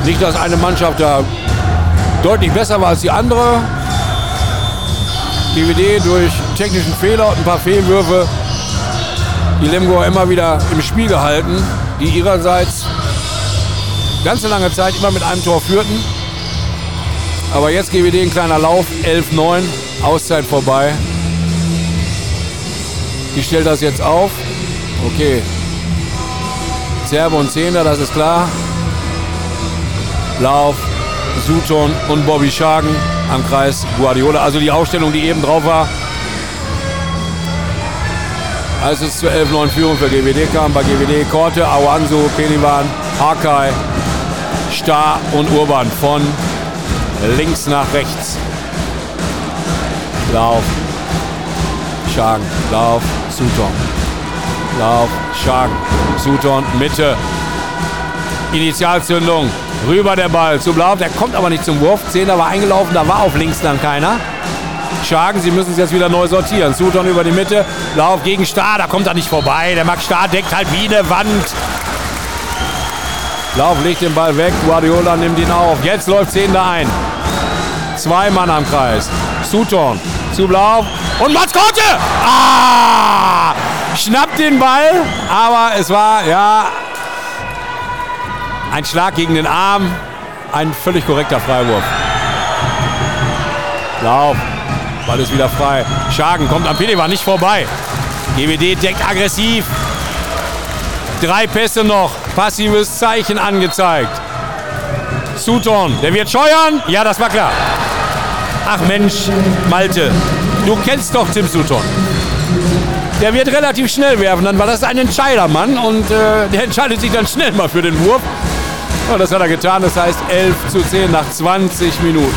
Nicht, dass eine Mannschaft da deutlich besser war als die andere. DVD durch technischen Fehler und ein paar Fehlwürfe die Lemgoer immer wieder im Spiel gehalten, die ihrerseits ganze lange Zeit immer mit einem Tor führten. Aber jetzt GWD ein kleiner Lauf, 11-9, Auszeit vorbei. Ich stelle das jetzt auf. Okay. Serbe und Zehner, das ist klar. Lauf, Suton und Bobby Schagen am Kreis Guardiola. Also die Aufstellung, die eben drauf war. Als es zur 11-9 Führung für GWD kam, bei GWD Korte, Awanso, Pelivan, Hakai, Star und Urban von links nach rechts. Lauf, Schagen, Lauf, Suton. Lauf, Schagen, Suton, Mitte. Initialzündung, rüber der Ball zu Blau. Der kommt aber nicht zum Wurf. Zehner war eingelaufen, da war auf links dann keiner. Schagen, sie müssen es jetzt wieder neu sortieren. Suton über die Mitte, Lauf gegen Star, da kommt er nicht vorbei. Der Max Star deckt halt wie eine Wand. Lauf legt den Ball weg, Guardiola nimmt ihn auf. Jetzt läuft Zehner ein. Zwei Mann am Kreis. Suton zu Blau, und Maskotte! Ah! Schnappt den Ball, aber es war, ja, ein Schlag gegen den Arm. Ein völlig korrekter Freiwurf. Lauf. Ball ist wieder frei. Schagen kommt am war nicht vorbei. GWD deckt aggressiv. Drei Pässe noch. Passives Zeichen angezeigt. Sutton, der wird scheuern. Ja, das war klar. Ach Mensch, Malte. Du kennst doch Tim Sutton. Der wird relativ schnell werfen, dann war das ein Entscheidermann und äh, der entscheidet sich dann schnell mal für den Wurf. Und das hat er getan, das heißt 11 zu 10 nach 20 Minuten.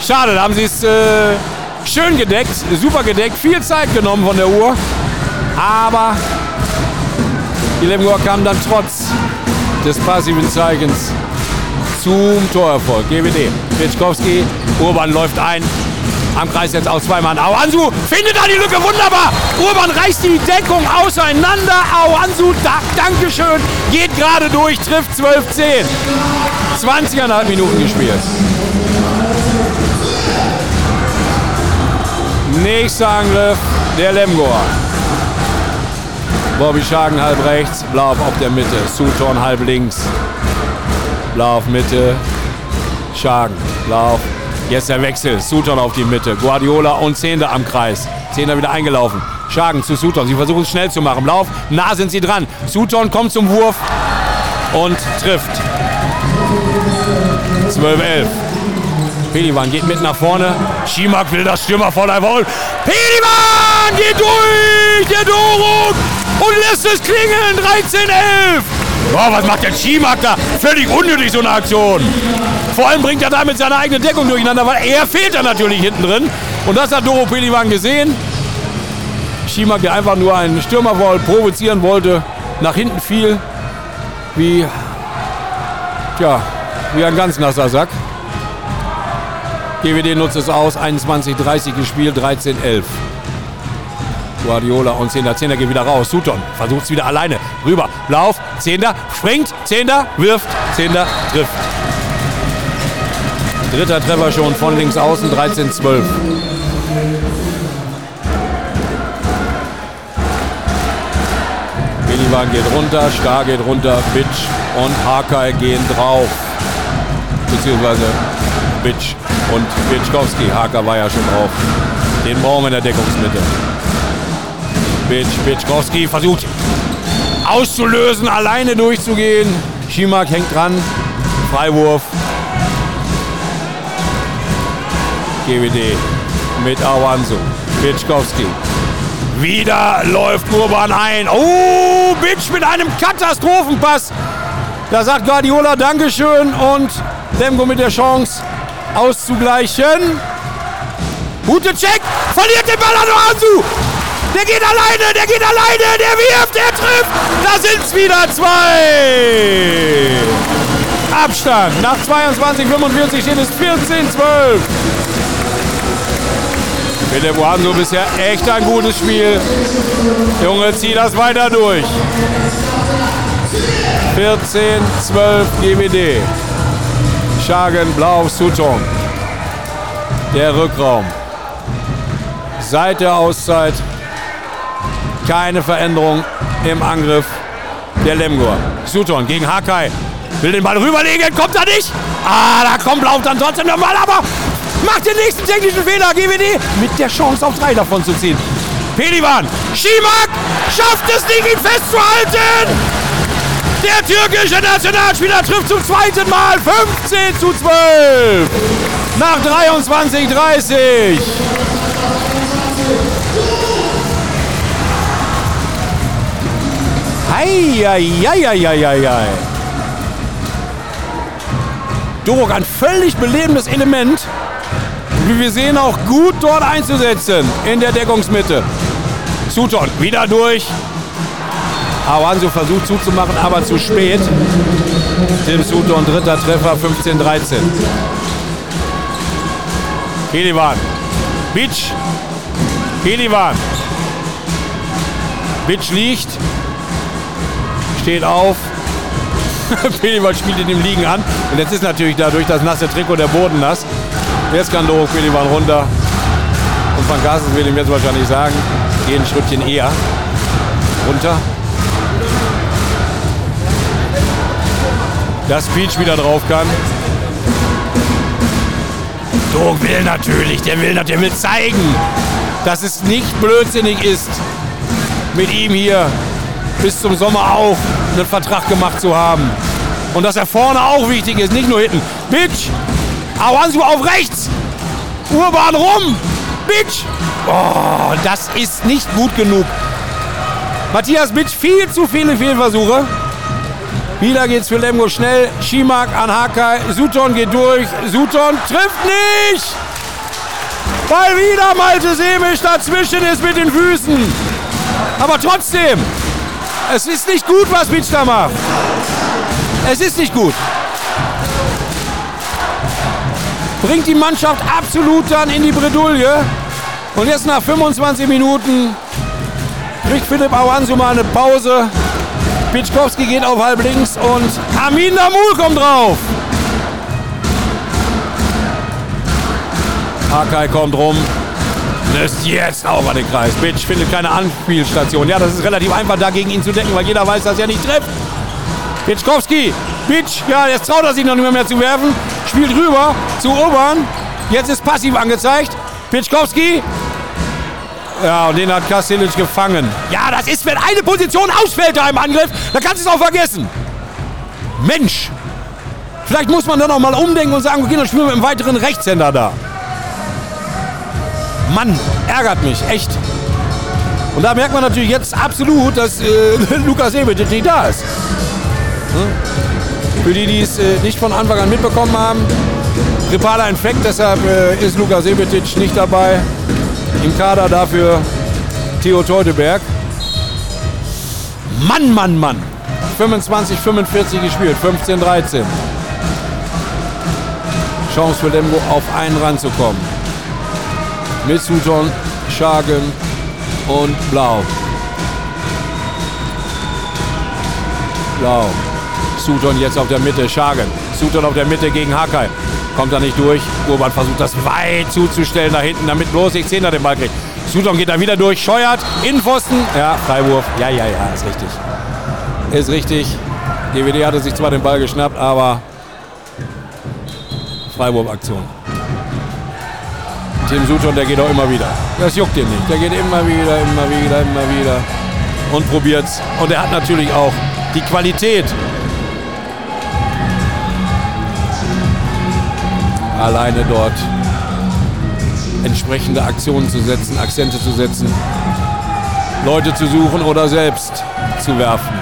Schade, da haben sie es äh, schön gedeckt, super gedeckt, viel Zeit genommen von der Uhr. Aber die Lemgoer kamen dann trotz des passiven Zeigens zum Torerfolg. GWD. Pitschkowski, Urban läuft ein, am Kreis jetzt aus zwei Mann. Auansu findet da die Lücke, wunderbar. Urban reißt die Deckung auseinander. Auansu, da, Dankeschön, geht gerade durch, trifft 12-10. 20,5 Minuten gespielt. Nächster Angriff der Lemgoer. Bobby Schagen halb rechts, Blau auf der Mitte, Suton halb links. Blau auf Mitte, Schagen, Blau Jetzt der Wechsel. Sutton auf die Mitte. Guardiola und Zehnder am Kreis. Zehnder wieder eingelaufen. Schagen zu Sutton. Sie versuchen es schnell zu machen. Lauf. Nah sind sie dran. Sutton kommt zum Wurf und trifft. 12-11. Pelivan geht mit nach vorne. Schimak will das Stürmer voll wollen. Pelivan geht durch. Der Doruk und lässt es klingeln. 13-11. Boah, was macht der Schimak da? Völlig unnötig so eine Aktion. Vor allem bringt er damit seine eigene Deckung durcheinander, weil er fehlt da natürlich hinten drin. Und das hat Doro Pelivan gesehen. Schimak, der einfach nur einen Stürmerwall provozieren wollte, nach hinten fiel. Wie, tja, wie ein ganz nasser Sack. GWD nutzt es aus, 21-30 gespielt, 13-11. Guardiola und 10er, 10er geht wieder raus. Sutton versucht es wieder alleine. Rüber, Lauf, Zehnter, springt, Zehnter, wirft, Zehnter, trifft. Dritter Treffer schon von links außen, 13-12. Millivan geht runter, Star geht runter, Bitch und Hakai gehen drauf. Beziehungsweise Bitch und Bitschkowski. Haker war ja schon drauf. Den brauchen wir in der Deckungsmitte. Bitch, Bitschkowski versucht auszulösen, alleine durchzugehen. Schimak hängt dran. Freiwurf. GWD mit Awanso. Bitschkowski. Wieder läuft Urban ein. Oh, Bitch mit einem Katastrophenpass. Da sagt Guardiola Dankeschön und Lemgo mit der Chance auszugleichen. Gute Check. Verliert den Ball an Awanso. Der geht alleine, der geht alleine, der wirft, der trifft. Da sind es wieder zwei. Abstand. Nach 22,45 steht es 14-12. Philipp Wanso bisher echt ein gutes Spiel. Junge, zieh das weiter durch. 14, 12 GWD. Schagen, Blau, Sutton. Der Rückraum. Seit der Auszeit keine Veränderung im Angriff der Lemgor. Sutton gegen Hakai. Will den Ball rüberlegen, kommt er nicht. Ah, da kommt Blau dann trotzdem nochmal, aber macht den nächsten technischen Fehler. GWD mit der Chance auf drei davon zu ziehen. Pelivan, Schimak schafft es nicht, ihn festzuhalten. Der türkische Nationalspieler trifft zum zweiten Mal 15 zu 12. Nach 23:30. Eieieiei. Dorok ein völlig belebendes Element. Wie wir sehen, auch gut dort einzusetzen in der Deckungsmitte. Sutton wieder durch. Awanso versucht zuzumachen, aber zu spät. Tim Sutton, dritter Treffer, 15-13. Pelivan. Bitch. Pelivan. Bitch liegt. Steht auf. [laughs] Pelivan spielt in dem Liegen an. Und jetzt ist natürlich dadurch das nasse Trikot der Boden nass. Jetzt kann Doro Pelivan runter. Und Van Gassen will ihm jetzt wahrscheinlich sagen, geh ein Schrittchen eher runter. Dass Peach wieder drauf kann. Dog will natürlich, der will, der will zeigen, dass es nicht blödsinnig ist, mit ihm hier bis zum Sommer auch einen Vertrag gemacht zu haben. Und dass er vorne auch wichtig ist, nicht nur hinten. Bitch! Awansu auf rechts! Urban rum! Bitch! Oh, das ist nicht gut genug. Matthias Bitch, viel zu viele Fehlversuche. Wieder geht's für Lemgo schnell. Schimak an Hakai. Sutton geht durch. Sutton trifft nicht! Weil wieder Malte Semisch dazwischen ist mit den Füßen. Aber trotzdem, es ist nicht gut, was Bitch da macht. Es ist nicht gut. Bringt die Mannschaft absolut dann in die Bredouille. Und jetzt nach 25 Minuten kriegt Philipp Awansu mal eine Pause. Pitschkowski geht auf halb links und Amin Damul kommt drauf. Hakai kommt rum. Lässt jetzt auch an den Kreis. Bitch findet keine Anspielstation. Ja, das ist relativ einfach, da gegen ihn zu decken, weil jeder weiß, dass er nicht trifft. Pitschkowski. Bitch, ja, jetzt traut er sich noch nicht mehr, mehr zu werfen. Spielt rüber zu Obern. Jetzt ist passiv angezeigt. Pitschkowski. Ja, und den hat Kastelic gefangen. Ja, das ist, wenn eine Position ausfällt da im Angriff, dann kannst du es auch vergessen. Mensch. Vielleicht muss man dann auch mal umdenken und sagen, okay, dann spielen wir mit einem weiteren Rechtshänder da. Mann, ärgert mich, echt. Und da merkt man natürlich jetzt absolut, dass äh, [laughs] Lukas Ebetic nicht da ist. Hm? Für die, die es äh, nicht von Anfang an mitbekommen haben, grippaler Infekt, deshalb äh, ist Lukas Ebetic nicht dabei. Im Kader dafür Theo Teuteberg. Mann, Mann, Mann. 25, 45 gespielt, 15, 13. Chance für Lemgo auf einen ranzukommen. Mit Sutton, Schagen und Blau. Blau. Sutton jetzt auf der Mitte, Schagen. Sutton auf der Mitte gegen Hakai. Kommt da nicht durch. Urban versucht das weit zuzustellen da hinten, damit bloß ich Zehner den Ball kriegt. Sutton geht da wieder durch, scheuert, Innenpfosten. Ja, Freiwurf. Ja, ja, ja, ist richtig. Ist richtig. GWD hatte sich zwar den Ball geschnappt, aber Freiwurfaktion. Tim Sutton, der geht auch immer wieder. Das juckt ihn nicht. Der geht immer wieder, immer wieder, immer wieder und probiert's. Und er hat natürlich auch die Qualität. Alleine dort entsprechende Aktionen zu setzen, Akzente zu setzen, Leute zu suchen oder selbst zu werfen.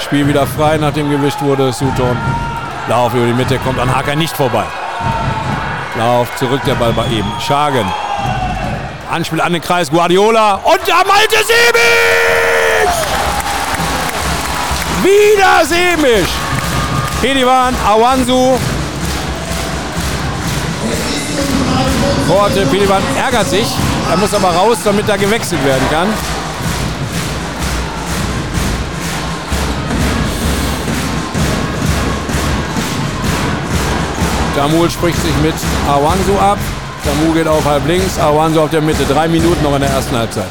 Spiel wieder frei, nachdem gewischt wurde. Sutton. Lauf über die Mitte, kommt an Hacker nicht vorbei. Lauf zurück, der Ball bei ihm. Schagen. Anspiel an den Kreis Guardiola und da Malte Semisch! Wieder Semisch! Pedivan, Awansu. Korte, Pedivan ärgert sich. Er muss aber raus, damit da gewechselt werden kann. Damul spricht sich mit Awansu ab. Damul geht auf halb links, Awansu auf der Mitte. Drei Minuten noch in der ersten Halbzeit.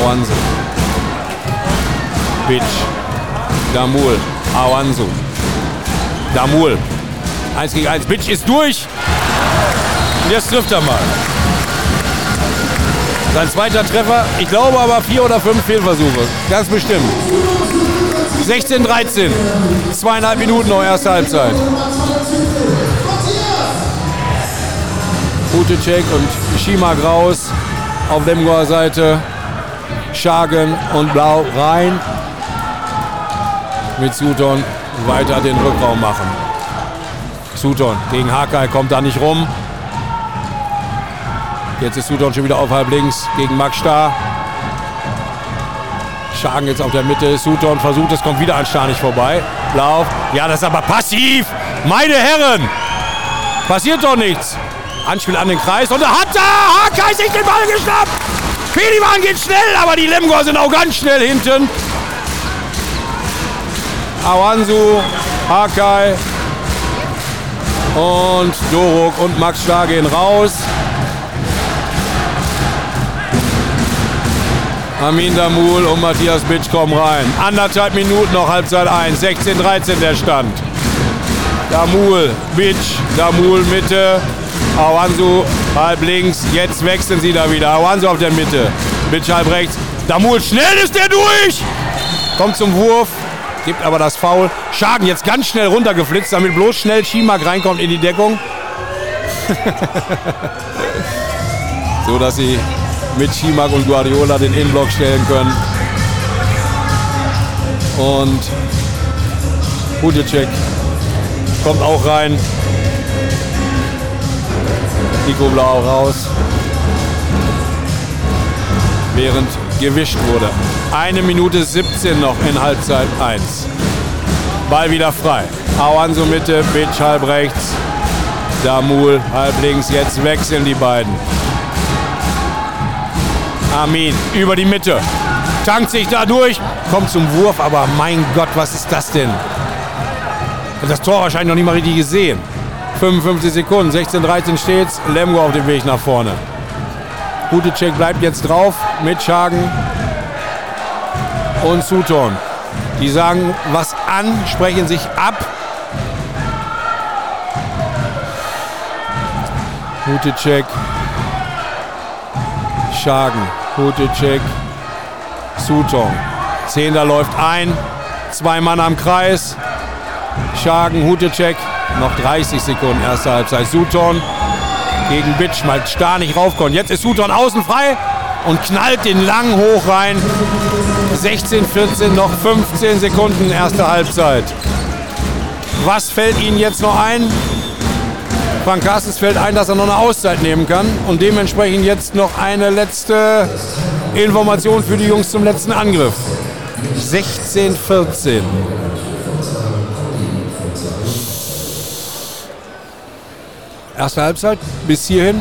Awansu. Bitch. Damul. Awansu. Damul. Eins gegen eins. Bitch ist durch. Und jetzt trifft er mal. Sein zweiter Treffer. Ich glaube aber vier oder fünf Fehlversuche. Ganz bestimmt. 16, 13. Zweieinhalb Minuten noch erste Halbzeit. Gute Check und Schimak raus. Auf Lemgoer Seite. Schagen und Blau rein. Mit Sutton weiter den Rückraum machen. Sutton gegen Hakai kommt da nicht rum. Jetzt ist Sutton schon wieder auf halb links gegen Max Starr. Schagen jetzt auf der Mitte. Sutton versucht es, kommt wieder an Starr vorbei. Lauf. Ja, das ist aber passiv. Meine Herren. Passiert doch nichts. Anspiel an den Kreis und da hat da Hakai sich den Ball geschnappt. Pedivan geht schnell, aber die Lemgor sind auch ganz schnell hinten. Awansu, Hakai und Doruk und Max Starr gehen raus. Amin Damul und Matthias Bitsch kommen rein. Anderthalb Minuten noch, Halbzeit 1. 16, 13 der Stand. Damul, Bitsch, Damul Mitte, Awansu halb links. Jetzt wechseln sie da wieder. Awansu auf der Mitte. Bitsch halb rechts. Damul, schnell ist der durch! Kommt zum Wurf, gibt aber das Foul. Schagen jetzt ganz schnell runtergeflitzt, damit bloß schnell Schimak reinkommt in die Deckung. [laughs] so dass sie mit Schimak und Guardiola den Innenblock stellen können. Und Hudecek kommt auch rein. Nico Blau raus. Während gewischt wurde. Eine Minute 17 noch in Halbzeit 1. Ball wieder frei. Awanso Mitte, Bitsch halb rechts. Damul halb links. Jetzt wechseln die beiden. Armin über die Mitte. Tankt sich da durch, kommt zum Wurf, aber mein Gott, was ist das denn? Das Tor wahrscheinlich noch nicht mal richtig gesehen. 55 Sekunden, 16, 13 steht's. Lemgo auf dem Weg nach vorne. Gute Check bleibt jetzt drauf mit Schagen und Sutton. Die sagen was an, sprechen sich ab. Gute Check. Schagen. Hutecek, Sutong. Zehner läuft ein, zwei Mann am Kreis. Schagen, Hutecek, noch 30 Sekunden erste Halbzeit. Sutton gegen Bitsch, mal Star nicht raufkommt. Jetzt ist Sutton außen frei und knallt den lang hoch rein. 16, 14, noch 15 Sekunden erste Halbzeit. Was fällt Ihnen jetzt noch ein? Frank Carstens fällt ein, dass er noch eine Auszeit nehmen kann und dementsprechend jetzt noch eine letzte Information für die Jungs zum letzten Angriff. 16-14. Erste Halbzeit bis hierhin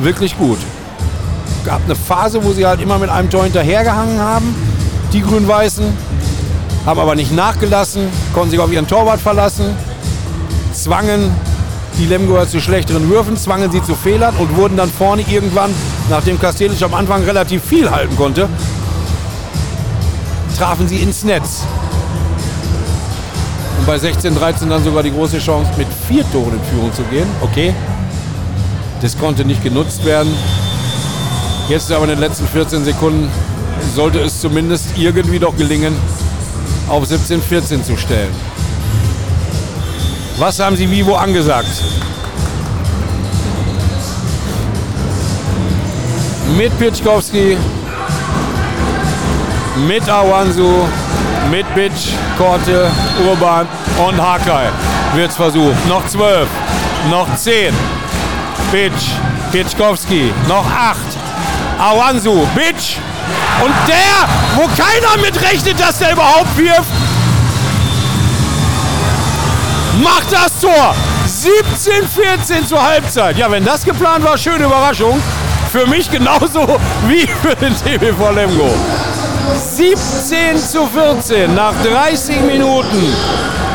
wirklich gut. Gab eine Phase, wo sie halt immer mit einem Tor hinterhergehangen haben, die Grün-Weißen. haben aber nicht nachgelassen, konnten sich auf ihren Torwart verlassen, zwangen die Lemgoer zu schlechteren Würfen, zwangen sie zu Fehlern und wurden dann vorne irgendwann, nachdem Kastelic am Anfang relativ viel halten konnte, trafen sie ins Netz. Und bei 16-13 dann sogar die große Chance, mit vier Toren in Führung zu gehen. Okay, das konnte nicht genutzt werden. Jetzt aber in den letzten 14 Sekunden sollte es zumindest irgendwie doch gelingen, auf 17-14 zu stellen. Was haben Sie Vivo angesagt? Mit Pitschkowski, mit Awansu, mit Bitsch, Korte, Urban und Hakai wird es versucht. Noch 12, noch 10. Bitsch, Pitschkowski, noch 8. Awansu, Bitsch. Und der, wo keiner mit rechnet, dass der überhaupt wirft, macht das Tor. 17-14 zur Halbzeit. Ja, wenn das geplant war, schöne Überraschung. Für mich genauso [laughs] wie für den TBV Lemgo. 17 zu 14 nach 30 Minuten.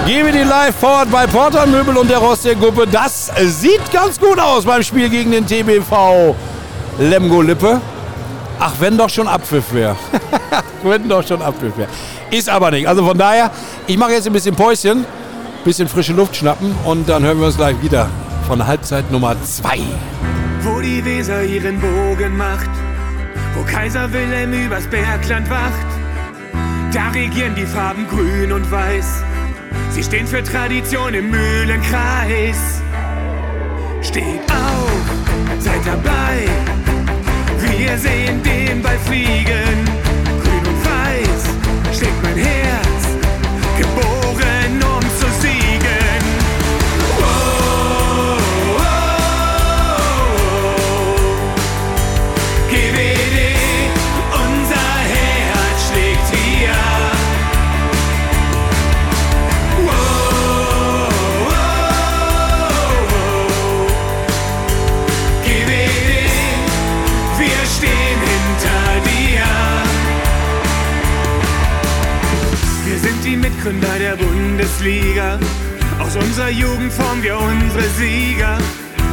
Gebe die live forward bei Porter Möbel und der Rost Gruppe. Das sieht ganz gut aus beim Spiel gegen den TBV Lemgo Lippe. Ach, wenn doch schon Abpfiff wäre. [laughs] wenn doch schon Abpfiff wäre. Ist aber nicht. Also von daher, ich mache jetzt ein bisschen Päuschen bisschen frische Luft schnappen und dann hören wir uns gleich wieder von Halbzeit Nummer 2. Wo die Weser ihren Bogen macht, wo Kaiser Wilhelm übers Bergland wacht, da regieren die Farben grün und weiß. Sie stehen für Tradition im Mühlenkreis. Steht auf, seid dabei. Wir sehen den Ball fliegen. Grün und weiß schlägt mein Herz. Mitgründer der Bundesliga. Aus unserer Jugend formen wir unsere Sieger.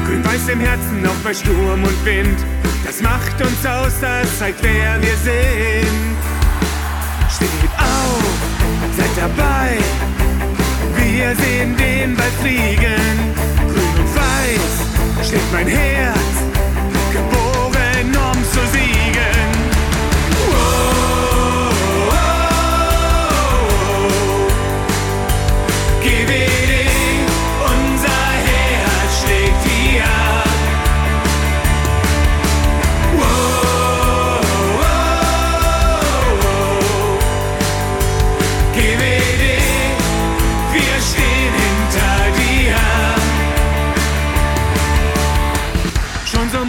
Grün-Weiß im Herzen, auch bei Sturm und Wind. Das macht uns aus, das zeigt, wer wir sind. Steht auf, seid dabei. Wir sehen den Ball fliegen. Grün und weiß schlägt mein Herz. Geboren, um zu siegen.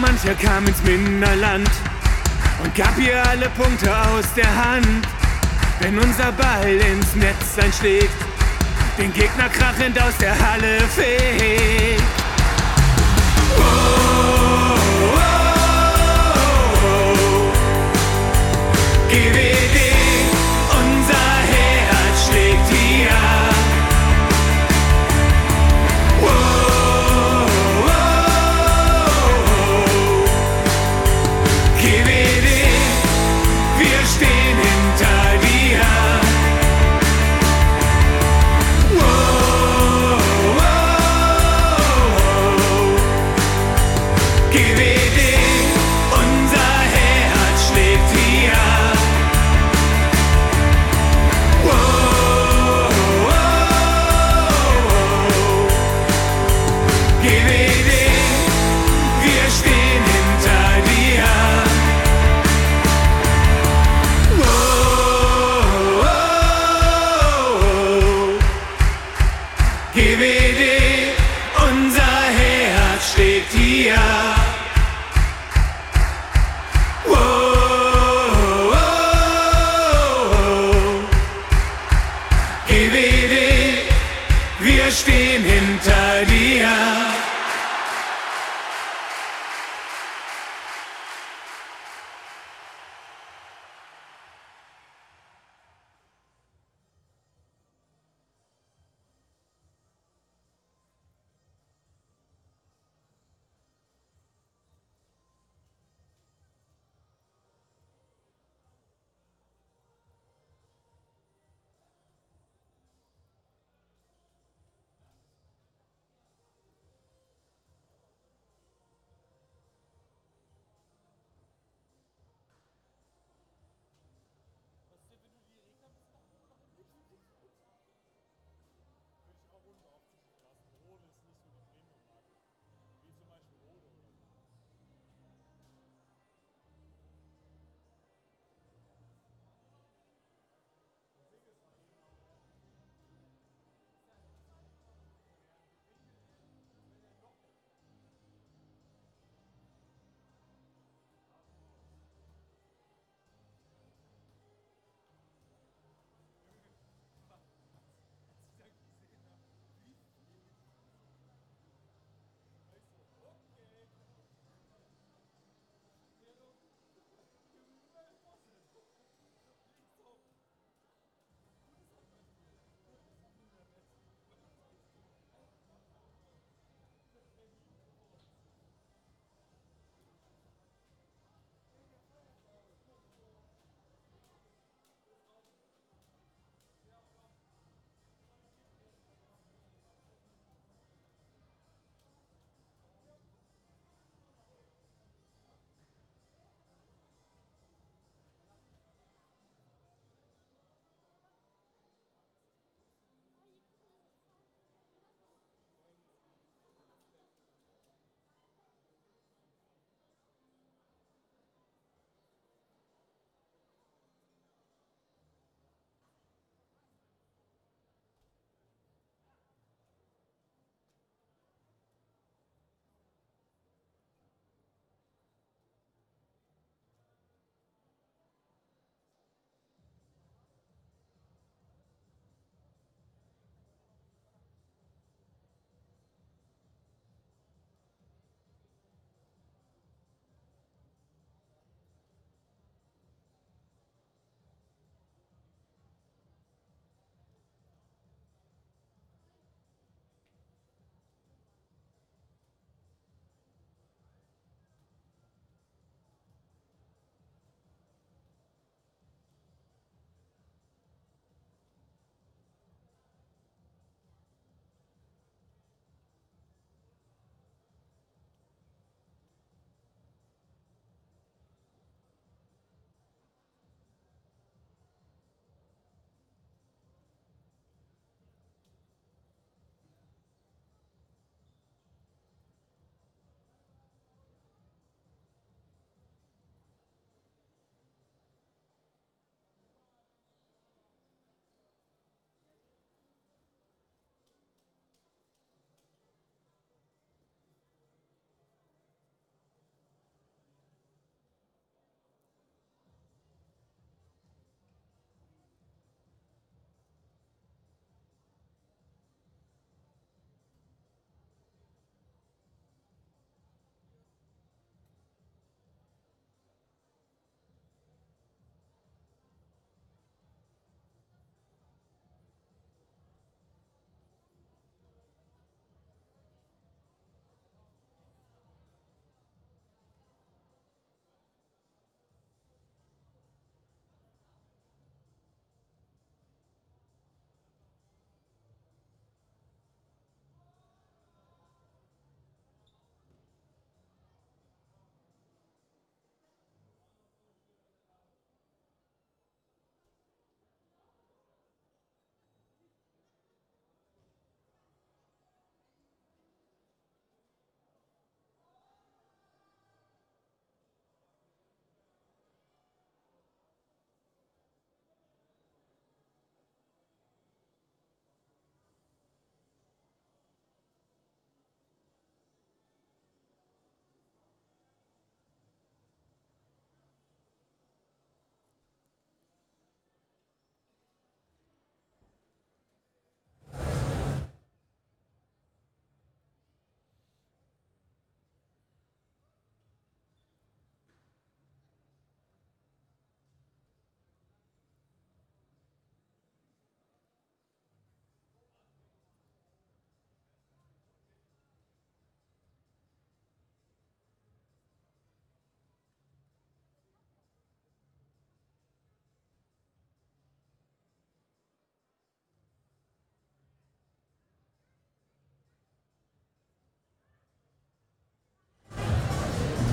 Mancher kam ins Minderland und gab ihr alle Punkte aus der Hand. Wenn unser Ball ins Netz einschlägt, den Gegner krachend aus der Halle fegt.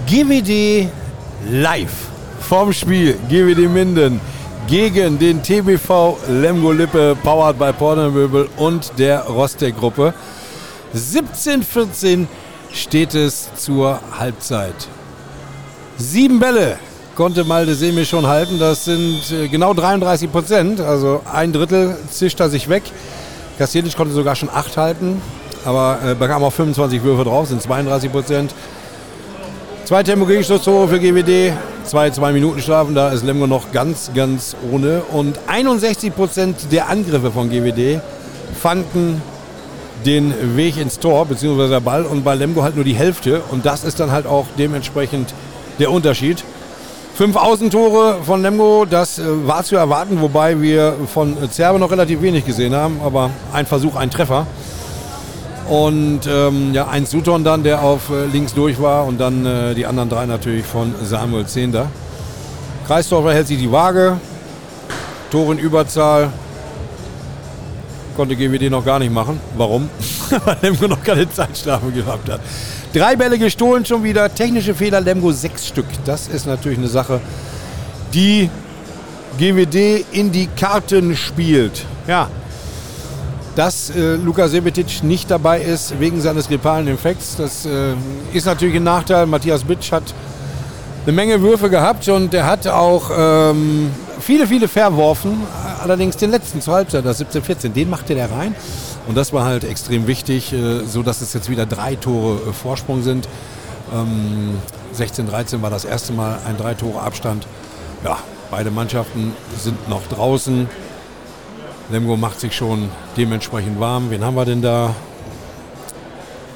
GWD live vom Spiel GWD Minden gegen den TBV Lemgo Lippe, powered by Portermöbel und der Rostec-Gruppe. 17-14 steht es zur Halbzeit. Sieben Bälle konnte Malde Semi schon halten. Das sind äh, genau 33 Prozent. Also ein Drittel zischt er sich weg. Kassielic konnte sogar schon acht halten. Aber äh, bekam auch 25 Würfe drauf, sind 32 Prozent. Zwei Tempo-Gegenstoßtore für GWD, zwei, zwei Minuten Strafen, da ist Lemgo noch ganz, ganz ohne. Und 61 Prozent der Angriffe von GWD fanden den Weg ins Tor, beziehungsweise der Ball. Und bei Lemgo halt nur die Hälfte. Und das ist dann halt auch dementsprechend der Unterschied. Fünf Außentore von Lemgo, das äh, war zu erwarten, wobei wir von Zerbe noch relativ wenig gesehen haben. Aber ein Versuch, ein Treffer. Und ähm, ja, ein Sutton dann, der auf äh, links durch war und dann äh, die anderen drei natürlich von Samuel Zehnder. Kreisdorfer hält sich die Waage. Tor in Überzahl. Konnte GWD noch gar nicht machen. Warum? [laughs] Weil Lemgo noch keine Zeitstrafe gehabt hat. Drei Bälle gestohlen schon wieder. Technische Fehler Lemgo sechs Stück. Das ist natürlich eine Sache, die GWD in die Karten spielt. Ja, dass äh, Luka Sebetic nicht dabei ist wegen seines grippalen Infekts. Das äh, ist natürlich ein Nachteil. Matthias Bitsch hat eine Menge Würfe gehabt und er hat auch ähm, viele, viele verworfen. Allerdings den letzten zur Halbzeit, das 17-14, den machte der rein. Und das war halt extrem wichtig, äh, so es jetzt wieder drei Tore äh, Vorsprung sind. Ähm, 16-13 war das erste Mal ein drei Tore Abstand. Ja, beide Mannschaften sind noch draußen. Lemgo macht sich schon dementsprechend warm. Wen haben wir denn da?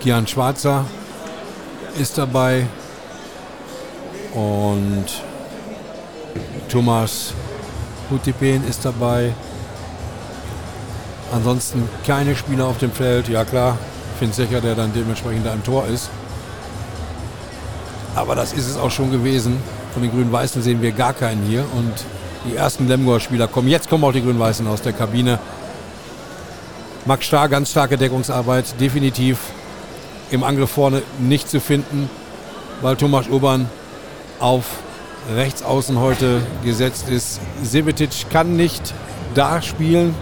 Kian Schwarzer ist dabei und Thomas Hutipen ist dabei. Ansonsten keine Spieler auf dem Feld. Ja klar, Finn Secher, der dann dementsprechend da im Tor ist. Aber das ist es auch schon gewesen. Von den Grün-Weißen sehen wir gar keinen hier. Und die ersten Lemgoer-Spieler kommen. Jetzt kommen auch die Grün-Weißen aus der Kabine. Max Starr, ganz starke Deckungsarbeit, definitiv im Angriff vorne nicht zu finden, weil Thomas Urban auf rechts außen heute gesetzt ist. Sevetic kann nicht da spielen,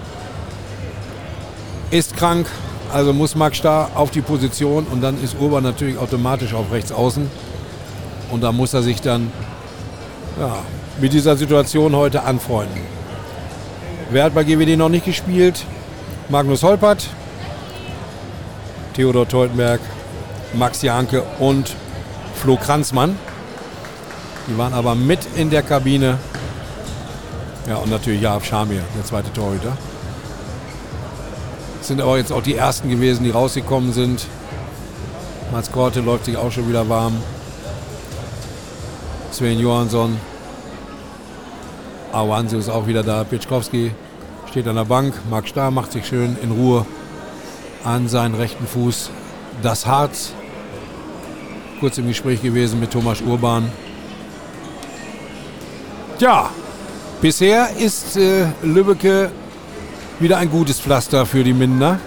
ist krank, also muss Max Starr auf die Position und dann ist Urban natürlich automatisch auf rechts außen. Und da muss er sich dann ja, mit dieser Situation heute anfreunden. Wer hat bei GWD noch nicht gespielt? Magnus Holpert, Theodor Teutenberg, Max Janke und Flo Kranzmann. Die waren aber mit in der Kabine. Ja, und natürlich Jarab Schamir, der zweite Torhüter. Das sind aber jetzt auch die ersten gewesen, die rausgekommen sind. Mats Korte läuft sich auch schon wieder warm. Sven Johansson Awansu ist auch wieder da. Pitschkowski steht an der Bank. Marc Starr macht sich schön in Ruhe an seinen rechten Fuß. Das Harz. Kurz im Gespräch gewesen mit Thomas Urban. Ja, bisher ist äh, Lübbecke wieder ein gutes Pflaster für die Minder.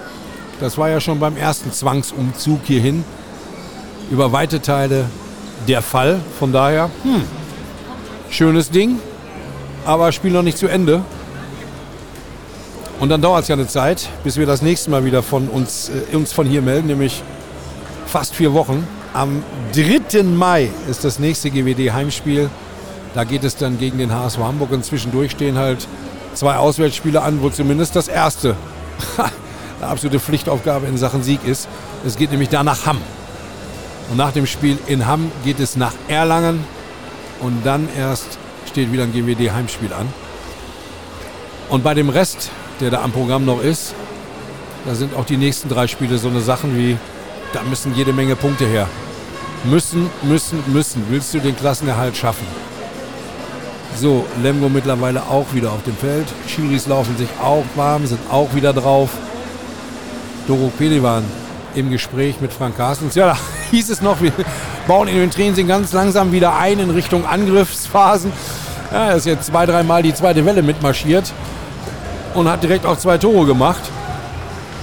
Das war ja schon beim ersten Zwangsumzug hierhin über weite Teile der Fall. Von daher, hm, schönes Ding aber Spiel noch nicht zu Ende. Und dann dauert es ja eine Zeit, bis wir das nächste Mal wieder von uns, äh, uns von hier melden, nämlich fast vier Wochen. Am 3. Mai ist das nächste GWD-Heimspiel. Da geht es dann gegen den HSV Hamburg und zwischendurch stehen halt zwei Auswärtsspiele an, wo zumindest das erste eine [laughs] absolute Pflichtaufgabe in Sachen Sieg ist. Es geht nämlich da nach Hamm. Und nach dem Spiel in Hamm geht es nach Erlangen und dann erst steht wieder ein GWD-Heimspiel an. Und bei dem Rest, der da am Programm noch ist, da sind auch die nächsten drei Spiele so eine Sachen wie, da müssen jede Menge Punkte her. Müssen, müssen, müssen. Willst du den Klassenerhalt schaffen? So, Lemgo mittlerweile auch wieder auf dem Feld. Schiris laufen sich auch warm, sind auch wieder drauf. Doro Pelivan im Gespräch mit Frank Carstens. Ja, da [laughs] hieß es noch, wir bauen in den Training ganz langsam wieder ein in Richtung Angriffsphasen. Ja, er ist jetzt zwei, dreimal die zweite Welle mitmarschiert und hat direkt auch zwei Tore gemacht.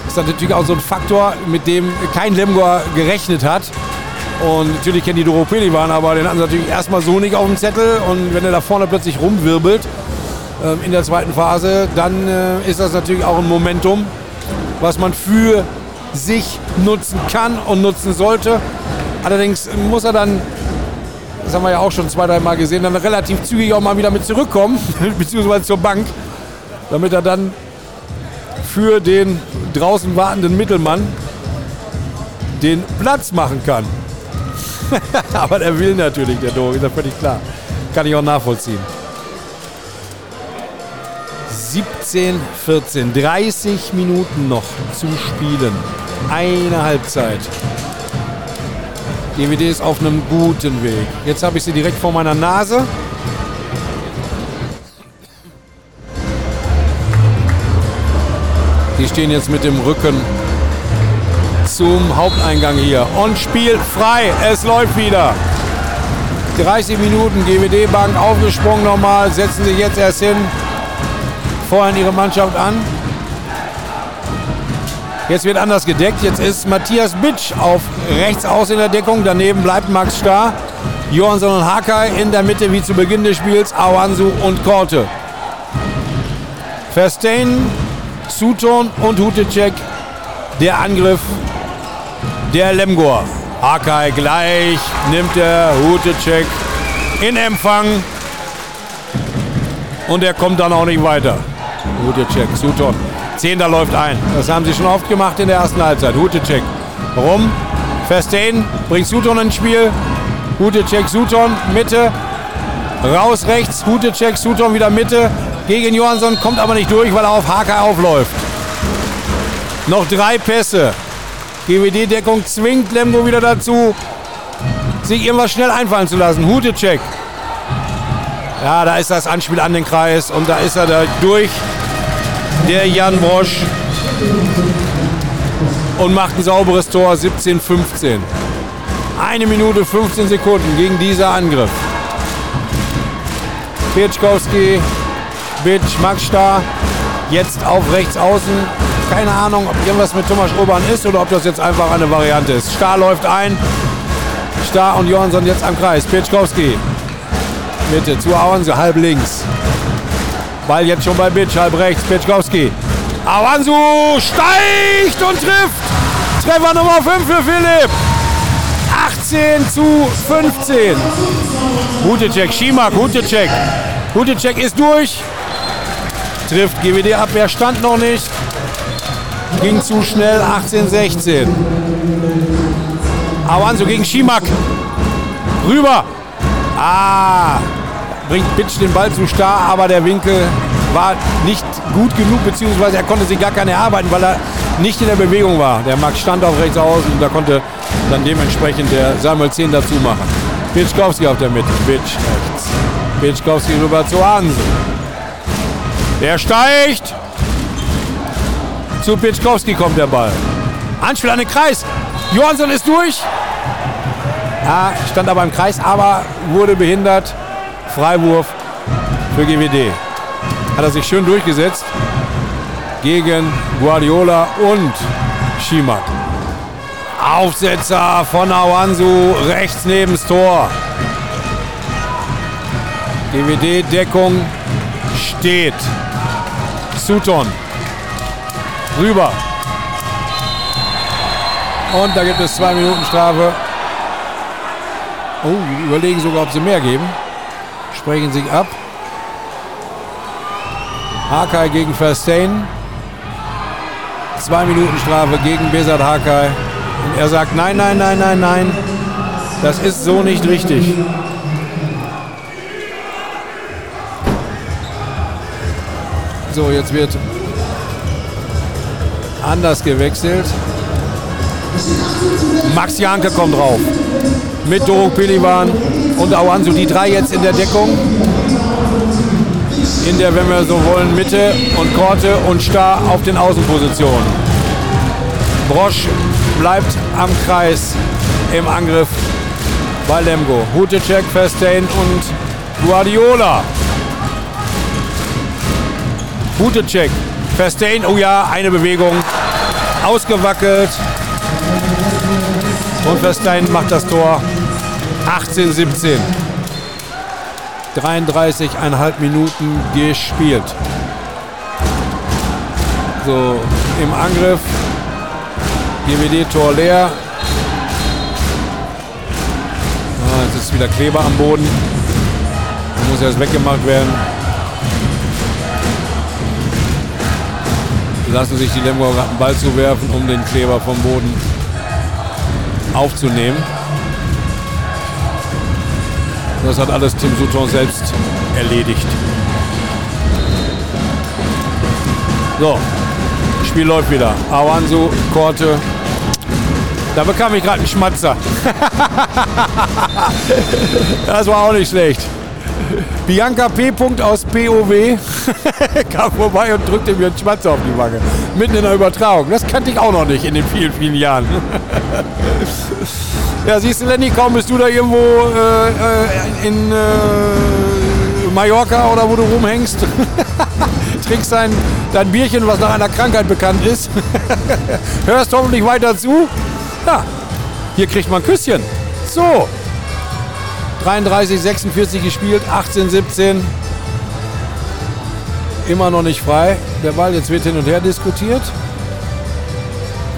Das ist natürlich auch so ein Faktor, mit dem kein Lemgoer gerechnet hat. Und natürlich kennen die Doro Pelivan, aber den hatten sie natürlich erstmal so nicht auf dem Zettel. Und wenn er da vorne plötzlich rumwirbelt ähm, in der zweiten Phase, dann äh, ist das natürlich auch ein Momentum, was man für sich nutzen kann und nutzen sollte. Allerdings muss er dann, das haben wir ja auch schon zwei, drei Mal gesehen, dann relativ zügig auch mal wieder mit zurückkommen, [laughs] beziehungsweise zur Bank, damit er dann für den draußen wartenden Mittelmann den Platz machen kann. [laughs] Aber der will natürlich, der Doro, ist ja völlig klar. Kann ich auch nachvollziehen. 17, 14, 30 Minuten noch zu spielen. Eine Halbzeit. DVD ist auf einem guten Weg. Jetzt habe ich sie direkt vor meiner Nase. Die stehen jetzt mit dem Rücken zum Haupteingang hier. Und Spiel frei. Es läuft wieder. 30 Minuten GWD-Bank aufgesprungen nochmal. Setzen sich jetzt erst hin. Feuern ihre Mannschaft an. Jetzt wird anders gedeckt. Jetzt ist Matthias Bitsch auf rechts aus in der Deckung. Daneben bleibt Max Starr. Johansson und Hakai in der Mitte wie zu Beginn des Spiels. Awansu und Korte. Verstein, Sutton und Hutecek. Der Angriff der Lemgor. Hakai gleich nimmt der Hutecek in Empfang. Und er kommt dann auch nicht weiter. Hutecek, Sutton. Zehnter läuft ein. Das haben sie schon oft gemacht in der ersten Halbzeit. Hutecek rum. Verstein bringt Sutton ins Spiel. Hutecek, Sutton, Mitte. Raus rechts. Hutecek, Sutton wieder Mitte. Gegen Johansson kommt aber nicht durch, weil er auf Hakai aufläuft. Noch drei Pässe. GWD-Deckung zwingt Lemgo wieder dazu, sich irgendwas schnell einfallen zu lassen. Hutecek. Ja, da ist das Anspiel an den Kreis und da ist er da durch. Der Jan Brosch. Und macht ein sauberes Tor, 17-15. Eine Minute 15 Sekunden gegen dieser Angriff. Pietschkowski, Bitsch, Max Starr, jetzt auf rechts außen. Keine Ahnung, ob irgendwas mit Thomas Urban ist oder ob das jetzt einfach eine Variante ist. Star läuft ein. Star und Johansson jetzt am Kreis. Pitschkowski. Mitte zu Awansu, halb links. Ball jetzt schon bei Bitsch, halb rechts. Pitschkowski. Awansu steigt und trifft. Treffer Nummer 5 für Philipp. 18 zu 15. Hutecek, Schimak, Hutecek. Hutecek ist durch. Trifft GWD-Abwehr, stand noch nicht. Ging zu schnell, 18-16. Awanso gegen Schimak. Rüber. Ah, bringt Bitsch den Ball zu starr, aber der Winkel war nicht gut genug, beziehungsweise er konnte sich gar keine erarbeiten, weil er nicht in der Bewegung war. Der Max stand auf rechts außen und da konnte dann dementsprechend der Samuel 10 dazu machen. Bitschkowski auf der Mitte, Bitsch rechts. Bitschkowski rüber zu Hansen. Der steigt. Zu Pitschkowski kommt der Ball. Anspiel an den Kreis. Johansson ist durch. Ja, stand aber im Kreis, aber wurde behindert. Freiwurf für GWD. Hat er sich schön durchgesetzt gegen Guardiola und Schimak. Aufsetzer von Awansu rechts neben das Tor. GWD-Deckung steht. Sutton rüber. Und da gibt es zwei Minuten Strafe. Oh, überlegen sogar, ob sie mehr geben. Sprechen sich ab. Hakai gegen Verstein. Zwei Minuten Strafe gegen Besat Hakai. Und er sagt, nein, nein, nein, nein, nein. Das ist so nicht richtig. So, jetzt wird anders gewechselt. Max Janke kommt drauf. Mit Doro Pelivan und Awansu. Die drei jetzt in der Deckung. In der, wenn wir so wollen, Mitte und Korte und Star auf den Außenpositionen. Brosch bleibt am Kreis im Angriff bei Lemgo. Hutecek, Verstein und Guardiola. Hutecek Verstein, oh ja, eine Bewegung. Ausgewackelt. Und Verstein macht das Tor 18, 17. 33,5 Minuten gespielt. So, im Angriff. GWD-Tor leer. Ah, jetzt ist wieder Kleber am Boden. Da muss erst weggemacht werden. Lassen sich die Lemgo einen Ball zu werfen, um den Kleber vom Boden aufzunehmen. Das hat alles Tim Sutton selbst erledigt. So, Spiel läuft wieder. Awansu, Korte. Da bekam ich gerade einen Schmatzer. [laughs] das war auch nicht schlecht. Bianca P. aus POW [laughs] kam vorbei und drückte mir einen Schmatzer auf die Wange. Mitten in der Übertragung. Das kannte ich auch noch nicht in den vielen, vielen Jahren. [laughs] ja, siehst du, Lenny, kaum bist du da irgendwo äh, in äh, Mallorca oder wo du rumhängst. [laughs] Trinkst dein, dein Bierchen, was nach einer Krankheit bekannt ist. [laughs] Hörst hoffentlich weiter zu. Ja, hier kriegt man ein Küsschen. So, 33, 46 gespielt, 18, 17. Immer noch nicht frei. Der Ball jetzt wird hin und her diskutiert.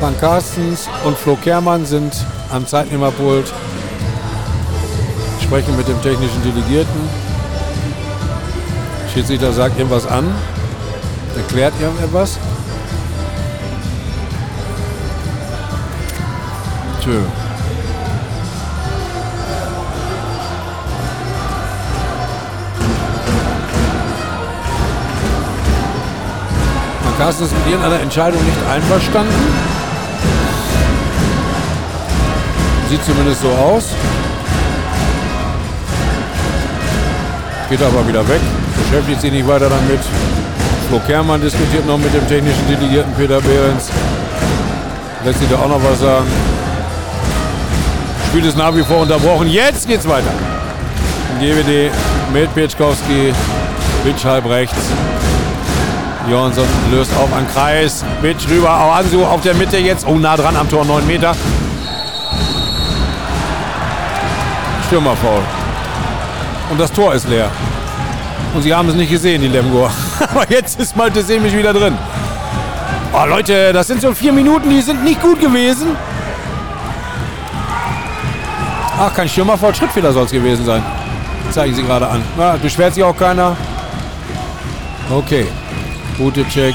Frank Carstens und Flo Kermann sind am Zeitnehmerpult. Sprechen mit dem technischen Delegierten. Schiedsrichter sagt irgendwas an. Erklärt irgendetwas. Tschö. Carsten ist mit irgendeiner Entscheidung nicht einverstanden. Sieht zumindest so aus. Geht aber wieder weg. Beschäftigt sich nicht weiter damit. Flo Kermann diskutiert noch mit dem technischen Delegierten Peter Behrens. Lässt sich da auch noch was sagen. Spiel ist nach wie vor unterbrochen. Jetzt geht's weiter. GWD mit Pietschkowski. Witsch halb rechts. Johansson löst auf an Kreis. Bitsch rüber, Awansu auf der Mitte jetzt. Oh, nah dran am Tor, 9 Meter. Stürmerfaul. Und das Tor ist leer. Und sie haben es nicht gesehen, die Lemgo. [laughs] Aber jetzt ist Malte Semisch wieder drin. Oh, Leute, das sind so vier Minuten, die sind nicht gut gewesen. Ach, kein Stürmerfaul, Schrittfehler soll es gewesen sein. Zeigen sie gerade an. Na, beschwert sich auch keiner. Okay. Hutecek.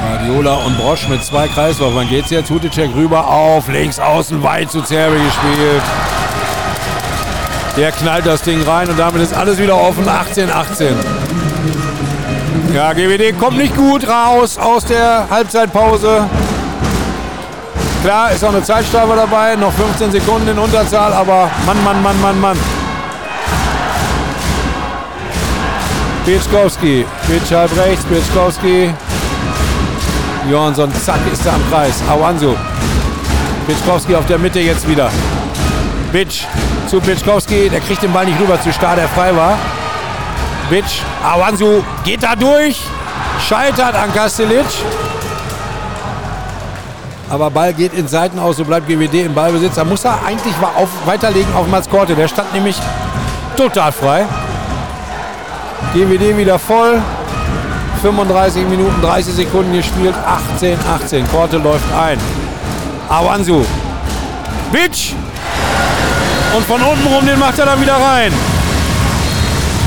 Guardiola und Brosch mit zwei Kreisläufern. Geht's jetzt? Hutecek rüber auf links außen weit zu Zerbe gespielt. Der knallt das Ding rein und damit ist alles wieder offen. 18, 18. Ja, GWD kommt nicht gut raus aus der Halbzeitpause. Klar, ist auch eine Zeitstrafe dabei, noch 15 Sekunden in Unterzahl, aber Mann, Mann, Mann, Mann, Mann. Pietschkowski. Pietsch halb rechts. Pietschkowski. Johansson, zack, ist er am Kreis. Awansu. Pietschkowski auf der Mitte jetzt wieder. Bitsch zu Pietschkowski. Der kriegt den Ball nicht rüber zu Star, der frei war. Bitsch. Awansu geht da durch. Scheitert an Kastelic. Aber Ball geht in Seiten aus, so bleibt GWD im Ballbesitz. Da muss er eigentlich auf, weiterlegen auf Mats Korte. Der stand nämlich total frei. GWD wieder voll. 35 Minuten, 30 Sekunden gespielt. 18, 18. Korte läuft ein. Awansu. Bitch. Und von unten rum, den macht er dann wieder rein.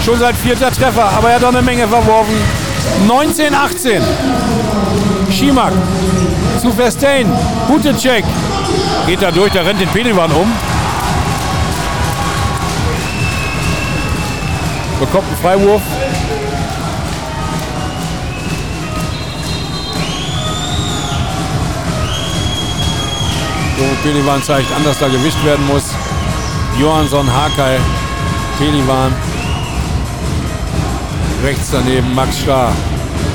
Schon sein vierter Treffer, aber er hat auch eine Menge verworfen. 19, 18. Schimak zu Verstein. Gute Check. Geht da durch, der rennt den Pelivan um. bekommt einen Freiwurf. So, Pelivan zeigt an, dass da gewischt werden muss. Johansson, Hakai, Pelivan. Rechts daneben Max Starr.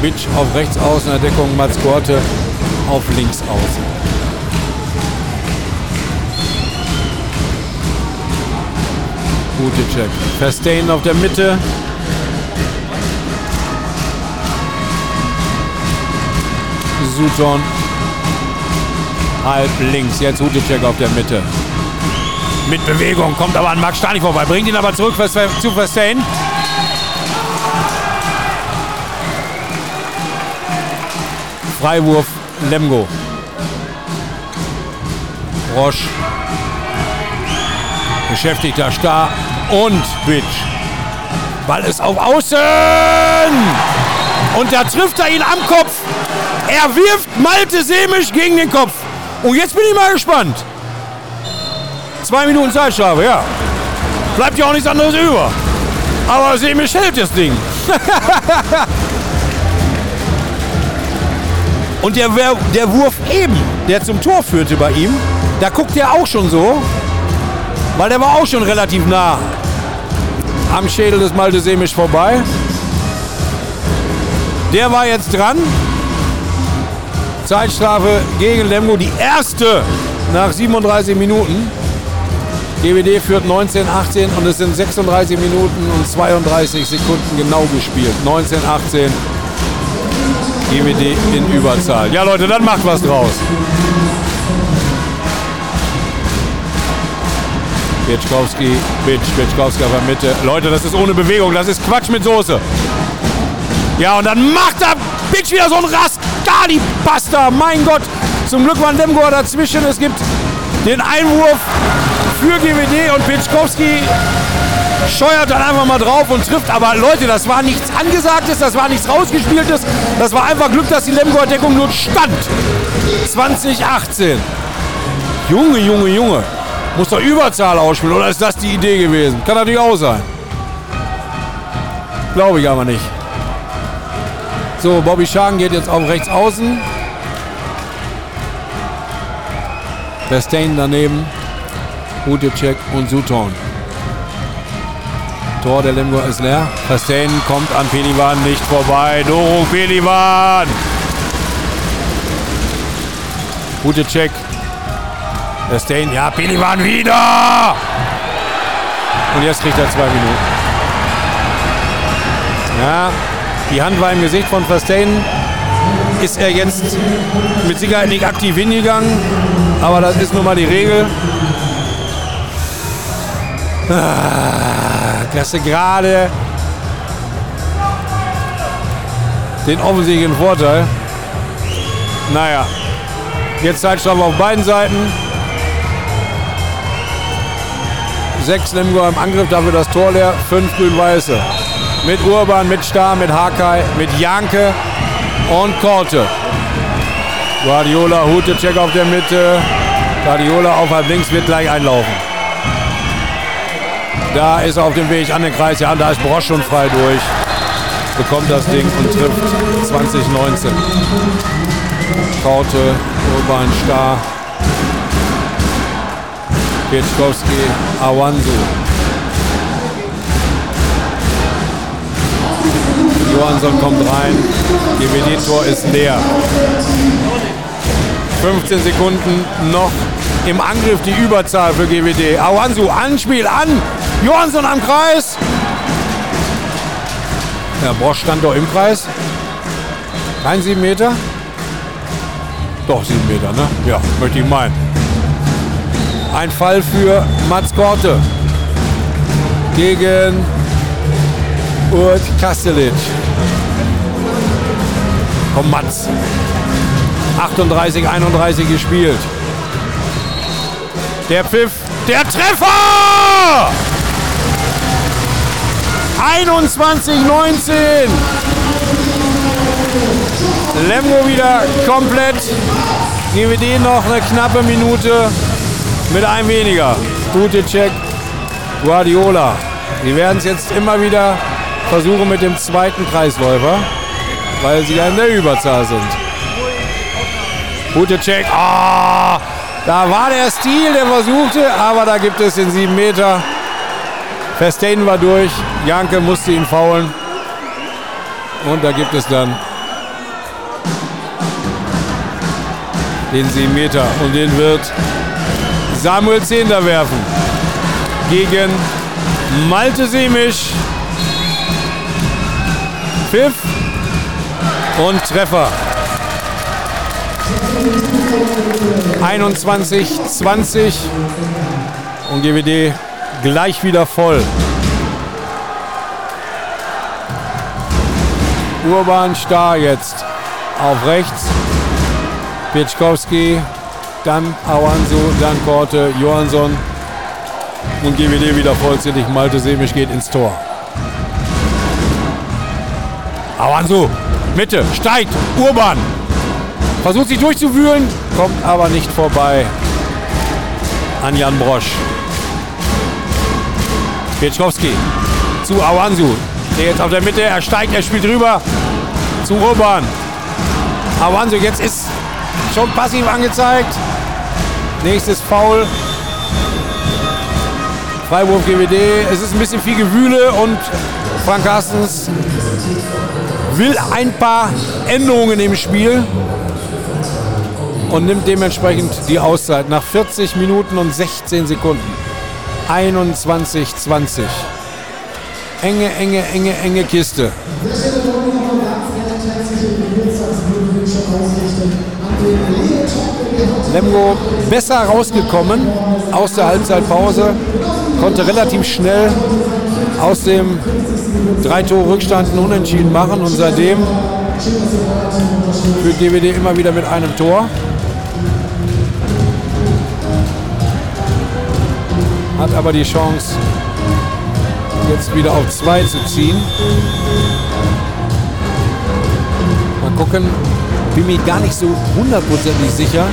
Bitsch auf rechts außen, der Deckung Mats Korte auf links außen. Gute Check. Verstein auf der Mitte. Sutton. halb links. Jetzt Hutecek auf der Mitte. Mit Bewegung, kommt aber an Max Stani vorbei. Bringt ihn aber zurück zu Verstein. Freiwurf Lemgo. Roche. Beschäftigter Star und Bitch. Ball ist auf Außen. Und da trifft er ihn am Kopf. Er wirft Malte Semisch gegen den Kopf. Und jetzt bin ich mal gespannt. Zwei Minuten Zeitstrafe, ja. Bleibt ja auch nichts anderes über. Aber Semisch hält das Ding. [laughs] Und der, der Wurf eben, der zum Tor führte bei ihm, da guckt er auch schon so, weil der war auch schon relativ nah am Schädel des Malte Semisch vorbei. Der war jetzt dran. Zeitstrafe gegen Lemgo, die erste nach 37 Minuten. GWD führt 19, 18 und es sind 36 Minuten und 32 Sekunden genau gespielt. 19, 18. GWD in Überzahl. Ja, Leute, dann macht was draus. Pietschkowski, Bitch, Pietschkowski auf der Mitte. Leute, das ist ohne Bewegung, das ist Quatsch mit Soße. Ja, und dann macht er Bitch wieder so ein Rascali-Pasta. Mein Gott, zum Glück war ein Demgoer dazwischen. Es gibt den Einwurf für GWD und Pietschkowski scheuert dann einfach mal drauf und trifft. Aber Leute, das war nichts Angesagtes, das war nichts Rausgespieltes. Das war einfach Glück, dass die Lemgoer Deckung nur stand. 2018. Junge, Junge, Junge. Muss doch Überzahl ausspielen, oder ist das die Idee gewesen? Kann natürlich auch sein. Glaube ich aber nicht. So, Bobby Schagen geht jetzt auf rechts außen. Verstein daneben. Hutecek und Suton. Tor der Lemgo ist leer. Verstein kommt an Pelivan nicht vorbei. Doro Pelivan! Hutecek der Stain, ja, Pelivan wieder! Und jetzt kriegt er zwei Minuten. Ja, die Hand war im Gesicht von Verstein. Ist er jetzt mit Sicherheit nicht aktiv hingegangen, aber das ist nun mal die Regel. Ah, Klasse gerade den offensichtlichen Vorteil. Naja, jetzt Zeitstrafe auf beiden Seiten. Sechs Lemgo im Angriff, dafür das Tor leer. Fünf Grün-Weiße. Mit Urban, mit Star, mit Hakai, mit Janke und Korte. Guardiola, Hute, Check auf der Mitte. Guardiola auf halb links wird gleich einlaufen. Da ist er auf dem Weg an den Kreis. Ja, da ist Brosch schon frei durch. Bekommt das Ding und trifft 2019. Korte, Urban, Star, Pieczkowski, Awansu. Johansson kommt rein. GWD-Tor ist leer. 15 Sekunden noch im Angriff die Überzahl für GWD. Awansu, Anspiel an. Johansson am Kreis. Ja, Bosch stand doch im Kreis. Kein 7 Meter? Doch, 7 Meter, ne? Ja, möchte ich meinen. Ein Fall für Mats Korte gegen Urt Kastelic. Komm, Mats. 38, 31 gespielt. Der Pfiff, der Treffer! 21, 19. Lemgo wieder komplett. GWD noch eine knappe Minute mit einem weniger. Gute Check. Guardiola. Die werden es jetzt immer wieder versuchen mit dem zweiten Kreisläufer, weil sie ja in der Überzahl sind. Gute Check. Ah, da war der Stil, der versuchte, aber da gibt es den 7 Meter. Verstein war durch. Janke musste ihn faulen. Und da gibt es dann den 7 Meter. Und den wird Samuel Zehnder werfen. Gegen Malte Semisch. Pfiff und Treffer. 21, 20 und GWD gleich wieder voll. Urban Star jetzt auf rechts. Pieczkowski, dann Awansu, dann Korte, Johansson und GWD wieder vollzählig. Malte Semisch geht ins Tor. Awansu, Mitte, steigt, Urban. Versucht sich durchzuwühlen, kommt aber nicht vorbei an Jan Brosch. Pieczkowski zu Awansu. Der jetzt auf der Mitte, er steigt, er spielt rüber zu Urban. Awansu jetzt ist schon passiv angezeigt. Nächstes Foul. Freiwurf GWD. Es ist ein bisschen viel Gewühle und Frank Carstens will ein paar Änderungen im Spiel und nimmt dementsprechend die Auszeit nach 40 Minuten und 16 Sekunden. 21, 20. Enge, enge, enge, enge Kiste. Lemgo besser rausgekommen aus der Halbzeitpause, konnte relativ schnell aus dem drei Tore Rückstand Unentschieden machen und seitdem führt GWD immer wieder mit einem Tor. Hat aber die Chance, jetzt wieder auf zwei zu ziehen. Mal gucken, bin mir gar nicht so hundertprozentig sicher,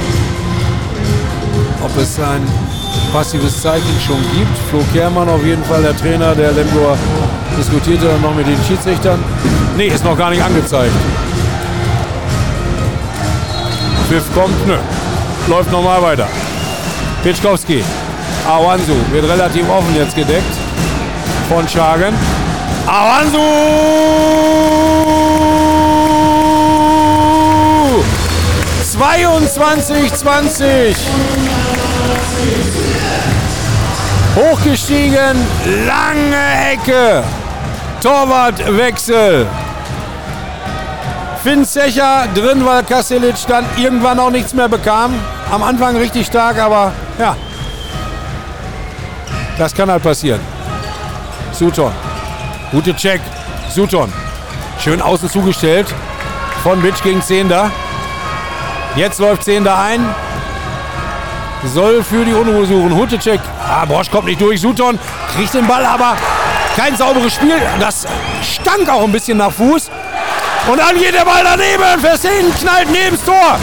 ob es ein passives Zeichen schon gibt. Flo Kehrmann auf jeden Fall, der Trainer der Lemgoer, diskutierte dann noch mit den Schiedsrichtern. Nee, ist noch gar nicht angezeigt. Pfiff kommt, nö. Läuft normal weiter. Pitschkowski. Awansu wird relativ offen jetzt gedeckt von Schagen. Awansu! 22, 20. Hochgestiegen, lange Ecke. Torwartwechsel. Finn Zecher drin, weil Kasilic dann irgendwann auch nichts mehr bekam. Am Anfang richtig stark, aber ja. Das kann halt passieren. Sutton. Gute Check. Sutton. Schön außen zugestellt. Von Bitch gegen Zehnder. Jetzt läuft Zehnder ein. Soll für die Unruhe suchen. Hutecek. Ah, Bosch kommt nicht durch. Sutton kriegt den Ball, aber kein sauberes Spiel. Das stank auch ein bisschen nach Fuß. Und dann geht der Ball daneben. Versehen knallt neben das Tor.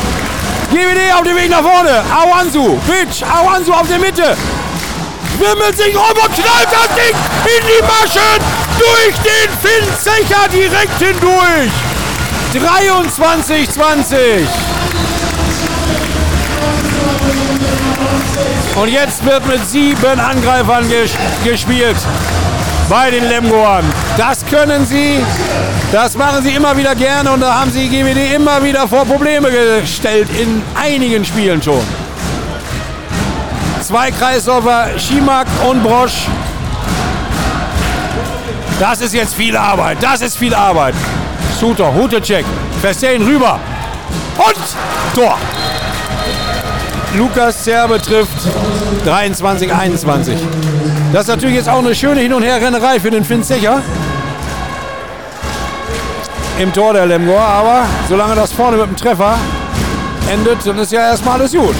GWD auf dem Weg nach vorne. Awansu. Bitch. Awansu auf der Mitte. Wimmelt sich rum und knallt das Ding in die Maschen. Durch den Finn Zecher direkt hindurch. 23, 20. Und jetzt wird mit sieben Angreifern ges gespielt bei den Lemgoern. Das können sie, das machen sie immer wieder gerne und da haben sie GWD immer wieder vor Probleme gestellt, in einigen Spielen schon. Zwei Kreisläufer, Schimak und Brosch. Das ist jetzt viel Arbeit, das ist viel Arbeit. Suter, Hutecek, Verstehen rüber und Tor. Lukas Zerbe trifft 23, 21. Das ist natürlich jetzt auch eine schöne Hin- und Herrennerei für den Finn Zecher. Im Tor der Lemgoer, aber solange das vorne mit dem Treffer endet, dann ist ja erstmal alles gut.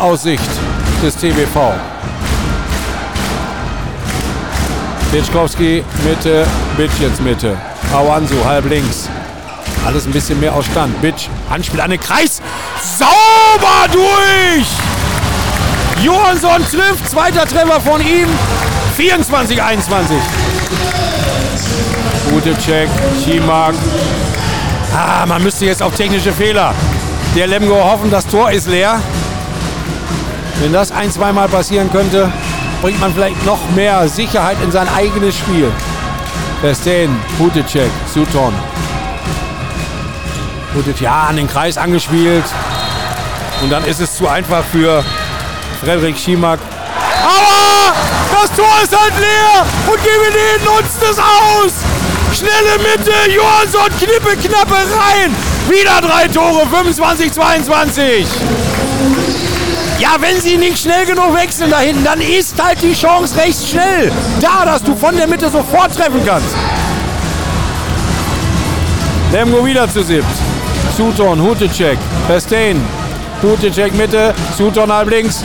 Aus Sicht des TBV. Bitschkowski Mitte, Bitsch jetzt Mitte. Awansu halb links. Alles ein bisschen mehr aus Stand. Bitch, Handspiel an den Kreis. Sauber durch! Johansson trifft. Zweiter Treffer von ihm. 24, 21. Gute Check. Schimak. Ah, man müsste jetzt auf technische Fehler. Der Lemgo hoffen, das Tor ist leer. Wenn das ein, zweimal passieren könnte, bringt man vielleicht noch mehr Sicherheit in sein eigenes Spiel. Verstehen, gute Check, Sutton. Gute, ja, an den Kreis angespielt. Und dann ist es zu einfach für Frederik Schimak. Aber das Tor ist halt leer und GWD nutzt es aus. Schnelle Mitte, Johansson, knippe, knappe rein. Wieder drei Tore, 25, 22. Ja, wenn sie nicht schnell genug wechseln da hinten, dann ist halt die Chance recht schnell da, dass du von der Mitte sofort treffen kannst. Lemgo wieder zu siebt. Sutton, Hutecek, Festain. Hutecek Mitte, Sutton halb links.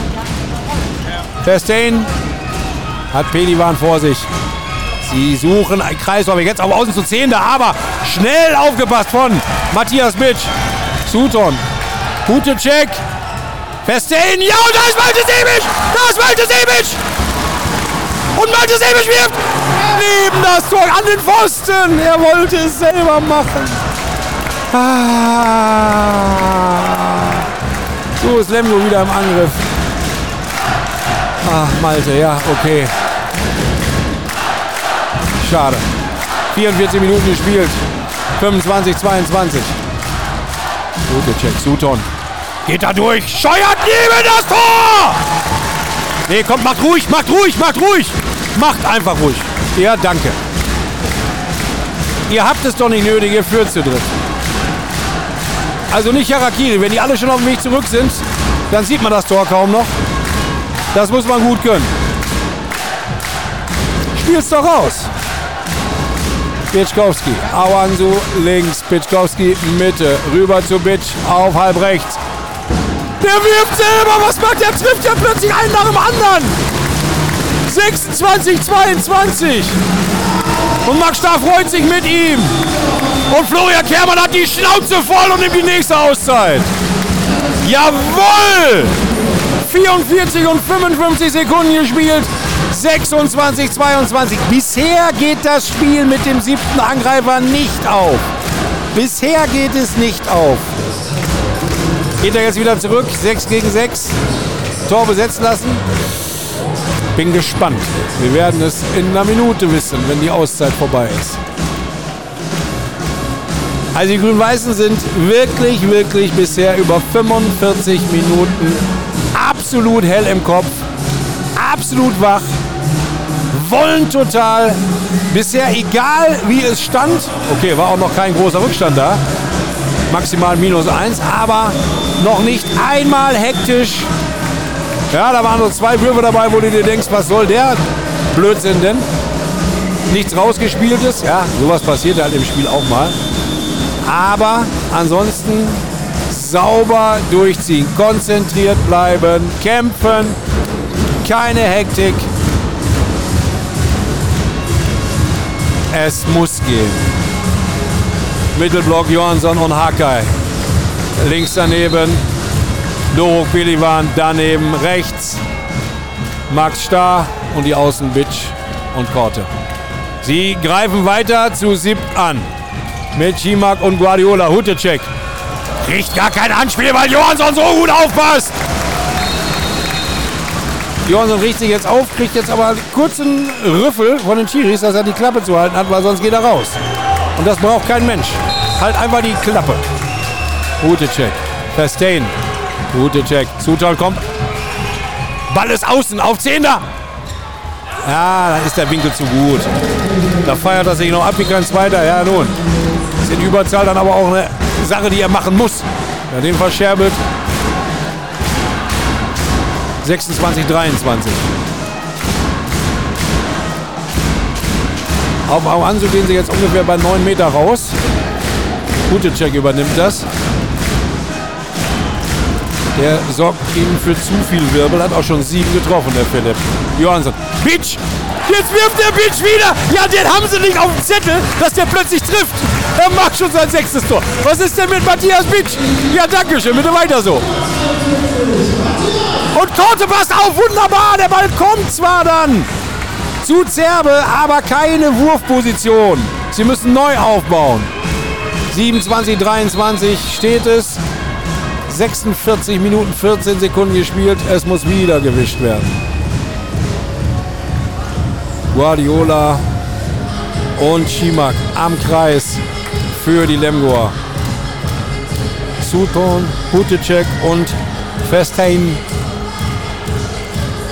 Festain hat Pelivan vor sich. Sie suchen ein Kreislauf. Jetzt auf außen zu 10 da, aber schnell aufgepasst von Matthias Bitsch. Sutton, Hutecek, Festain, ja, und da ist Malte Sebic! Da ist Malte Sebic! Und Malte Sebic wirft neben das Tor an den Pfosten. Er wollte es selber machen. Ah. So ist Lemgo wieder im Angriff. Ach, Malte, ja, okay. Schade. 44 Minuten gespielt. 25, 22. Gute Check, Sutton. Geht da durch. Scheuert neben das Tor! Nee, kommt, macht ruhig, macht ruhig, macht ruhig. Macht einfach ruhig. Ja, danke. Ihr habt es doch nicht nötig, ihr führt zu dritt. Also nicht Harakiri. Wenn die alle schon auf dem Weg zurück sind, dann sieht man das Tor kaum noch. Das muss man gut können. Spiel's doch raus. Pitschkowski, Awansu links, Pitschkowski Mitte, rüber zu Bitsch auf halb rechts. Der wirft selber, was macht der? Trifft ja plötzlich einen nach dem anderen. 26, 22. Und Max Starr freut sich mit ihm. Und Florian Kermann hat die Schnauze voll und nimmt die nächste Auszeit. Jawohl! 44 und 55 Sekunden gespielt. 26, 22. Bisher geht das Spiel mit dem siebten Angreifer nicht auf. Bisher geht es nicht auf. Geht er jetzt wieder zurück? 6 gegen 6. Tor besetzen lassen. Bin gespannt. Wir werden es in einer Minute wissen, wenn die Auszeit vorbei ist. Also die Grün-Weißen sind wirklich, wirklich bisher über 45 Minuten absolut hell im Kopf, absolut wach, wollen total. Bisher egal wie es stand, okay, war auch noch kein großer Rückstand da, maximal minus eins, aber noch nicht einmal hektisch. Ja, da waren so zwei Würfe dabei, wo du dir denkst, was soll der Blödsinn denn? Nichts rausgespieltes, ja, sowas passiert halt im Spiel auch mal. Aber ansonsten sauber durchziehen, konzentriert bleiben, kämpfen, keine Hektik. Es muss gehen. Mittelblock Johansson und Hakai. Links daneben Doro Pelivan, daneben rechts Max Starr und die Außen Bitch und Korte. Sie greifen weiter zu siebt an mit Schimak und Guardiola. Hutecek kriegt gar kein Anspiel, weil Johansson so gut aufpasst. Johansson riecht sich jetzt auf, kriegt jetzt aber einen kurzen Rüffel von den Chiris, dass er die Klappe zu halten hat, weil sonst geht er raus. Und das braucht kein Mensch. Halt einfach die Klappe. Hutecek. Festain. Hutecek. Zutal kommt. Ball ist außen auf 10 da. Ja, da ist der Winkel zu gut. Da feiert er sich noch ab wie kein Zweiter. Ja, nun. Ist in Überzahl dann aber auch eine Sache, die er machen muss. Ja, den verscherbelt. 26, 23. Auf Awansu gehen sie jetzt ungefähr bei 9 Meter raus. Gute Check übernimmt das. Der sorgt ihnen für zu viel Wirbel, hat auch schon sieben getroffen, der Philipp. Johansson. Bitch! Jetzt wirft der Bitch wieder! Ja, den haben sie nicht auf dem Zettel, dass der plötzlich trifft. Er macht schon sein sechstes Tor. Was ist denn mit Matthias Bitch? Ja, danke schön, bitte weiter so. Und Korte passt auf, wunderbar. Der Ball kommt zwar dann zu Zerbe, aber keine Wurfposition. Sie müssen neu aufbauen. 27, 23 steht es. 46 Minuten 14 Sekunden gespielt. Es muss wieder gewischt werden. Guardiola und Schimak am Kreis für die Lemgoer. Sutton, Hutecek und Festain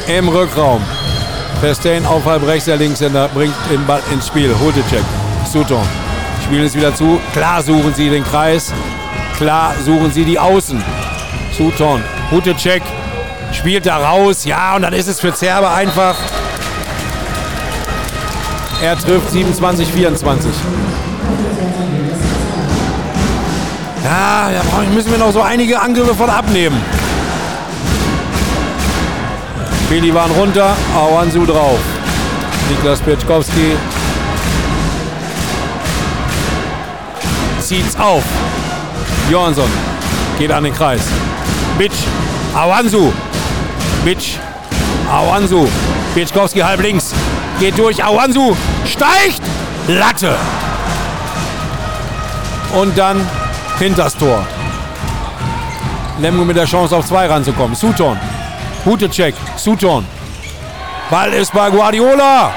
im Rückraum. Festain auf halb rechts, der Linkshänder bringt den Ball ins Spiel. Hutecek, Sutton. Spielen es wieder zu. Klar suchen sie den Kreis. Klar suchen sie die Außen. Sutton, gute Check. Spielt da raus. Ja, und dann ist es für Zerbe einfach. Er trifft 27, 24. Ja, da müssen wir noch so einige Angriffe von abnehmen. Pelivan runter, Awansu drauf. Niklas Pieczkowski zieht's auf. Johansson geht an den Kreis. Bitch, Awansu. Bitch, Awansu. Pieczkowski halb links. Geht durch, Awansu steigt. Latte. Und dann hinters Tor. Lemgo mit der Chance auf zwei ranzukommen. Sutton. Gute Check. Sutton. Ball ist bei Guardiola.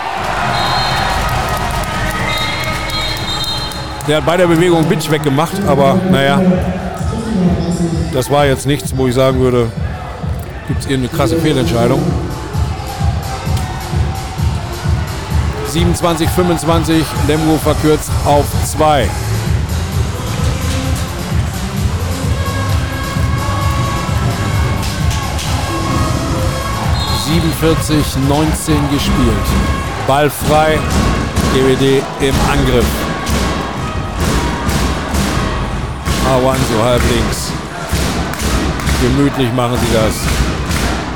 Der hat bei der Bewegung Bitch weggemacht, aber naja, das war jetzt nichts, wo ich sagen würde, gibt es irgendeine krasse Fehlentscheidung. 27, 25, Lemgo verkürzt auf 2. 47, 19 gespielt. Ball frei, GWD im Angriff. Awanso halb links. Gemütlich machen sie das.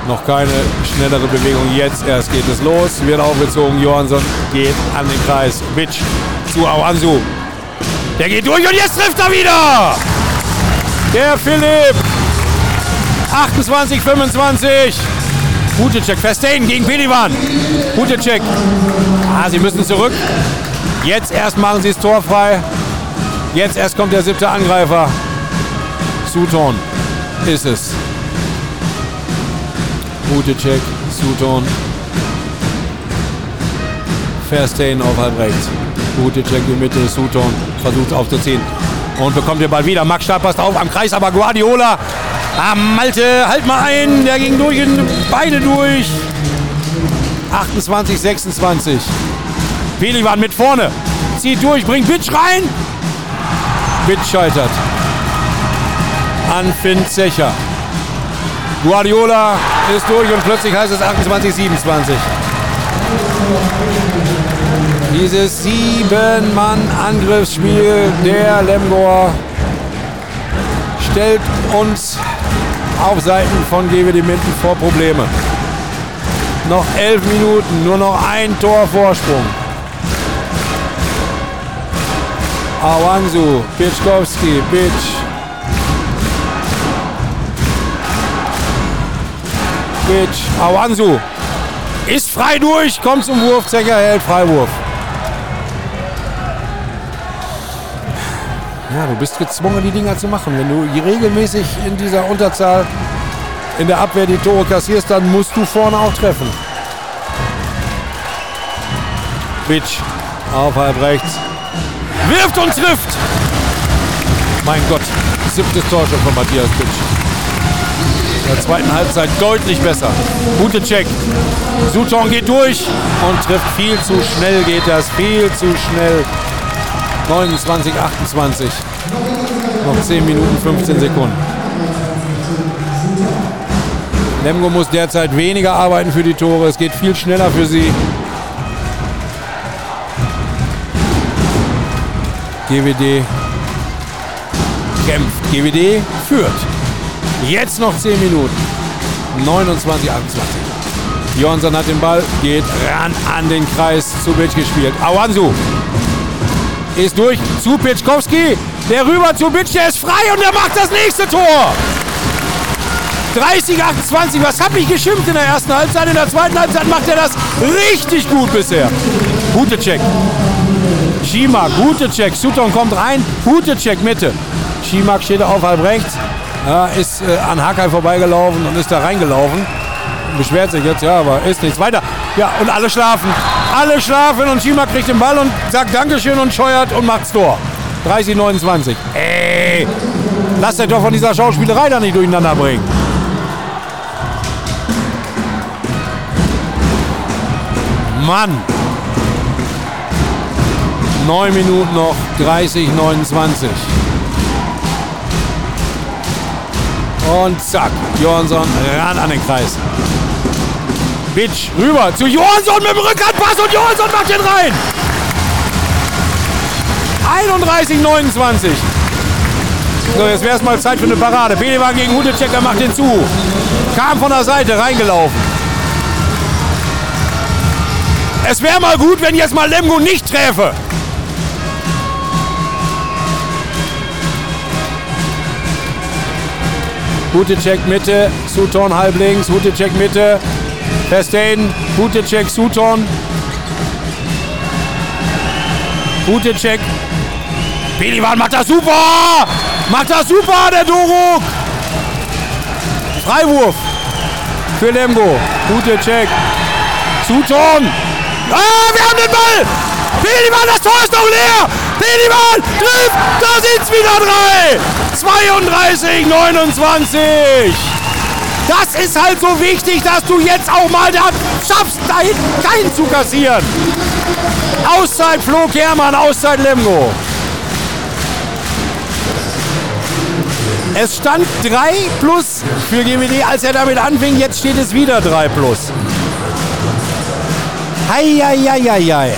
Noch keine schnellere Bewegung. Jetzt erst geht es los. Wird aufgezogen. Johansson geht an den Kreis. Bitch zu Awansu. Der geht durch und jetzt trifft er wieder. Der Philipp. 28, 25. Gute Check. Verstehen gegen Pelivan. Gute Check. Ah, sie müssen zurück. Jetzt erst machen sie es torfrei. Jetzt erst kommt der siebte Angreifer. Sutton ist es. Gute Check. Sutton. Verstehen auf halb rechts. Gute Check in Mitte. Sutton versucht aufzuziehen. Und bekommt den Ball wieder. Max Stahl passt auf am Kreis, aber Guardiola Ah, Malte, halt mal ein. Der ging durch und beide durch. 28, 26. Pelivan mit vorne. Zieht durch, bringt Bitch rein. Bitch scheitert. An Finn Zecher. Guardiola ist durch und plötzlich heißt es 28, 27. Dieses Sieben-Mann-Angriffsspiel der Lemgor stellt uns auf Seiten von GWD Minden vor Probleme. Noch elf Minuten, nur noch ein Tor Vorsprung. Awansu, Pitschkowski, Pitsch. Pitsch, Awansu. Ist frei durch, kommt zum Wurf, Zecker hält Freiwurf. Ja, du bist gezwungen, die Dinger zu machen. Wenn du regelmäßig in dieser Unterzahl in der Abwehr die Tore kassierst, dann musst du vorne auch treffen. Bitch auf halb rechts. Wirft und trifft! Mein Gott, siebtes Tor schon von Matthias Bitch. In der zweiten Halbzeit deutlich besser. Gute Check. Sutton geht durch und trifft viel zu schnell, geht das viel zu schnell. 29, 28. Noch 10 Minuten, 15 Sekunden. Lemgo muss derzeit weniger arbeiten für die Tore. Es geht viel schneller für sie. GWD kämpft. GWD führt. Jetzt noch 10 Minuten. 29, 28. Johansson hat den Ball, geht ran an den Kreis zu Bitch gespielt. Awansu ist durch zu Pitschkowski. Der rüber zu Bitsch, der ist frei und er macht das nächste Tor. 30, 28. Was habe ich geschimpft in der ersten Halbzeit? In der zweiten Halbzeit macht er das richtig gut bisher. Gute Check. Schimak, gute Check. Sutton kommt rein. Gute Check, Mitte. Schimak steht auf halb rechts. Ja, ist äh, an Hakai vorbeigelaufen und ist da reingelaufen. Beschwert sich jetzt, ja, aber ist nichts weiter. Ja, und alle schlafen. Alle schlafen und Schima kriegt den Ball und sagt Dankeschön und scheuert und macht's Tor. 30, 29. Ey, lasst euch doch von dieser Schauspielerei da nicht durcheinander bringen. Mann. Neun Minuten noch, 30, 29. Und zack, Johansson ran an den Kreis. Bitch rüber zu Johansson mit dem Rückhandpass und Johansson macht den rein. 31, 29. So, jetzt wäre es mal Zeit für eine Parade. Bedewagen gegen Hudechecker macht den zu. Kam von der Seite reingelaufen. Es wäre mal gut, wenn jetzt mal Lemgo nicht träfe. Hutecek Mitte, Sutton halb links, Hutecek Mitte, Verstein, Hutecek, Sutton. Hutecek. Pelivan macht das super! Macht das super, der Doruk! Freiwurf für Lemgo. Hutecek. Sutton. Ah, wir haben den Ball! Pelivan, das Tor ist noch leer! Pelivan trifft! Da sind's wieder drei! 32, 29! Das ist halt so wichtig, dass du jetzt auch mal da schaffst, da hinten keinen zu kassieren. Auszeit Flo Kermann, Auszeit Lemgo. Es stand 3 plus für GWD, als er damit anfing. Jetzt steht es wieder 3 plus. Heieieiei.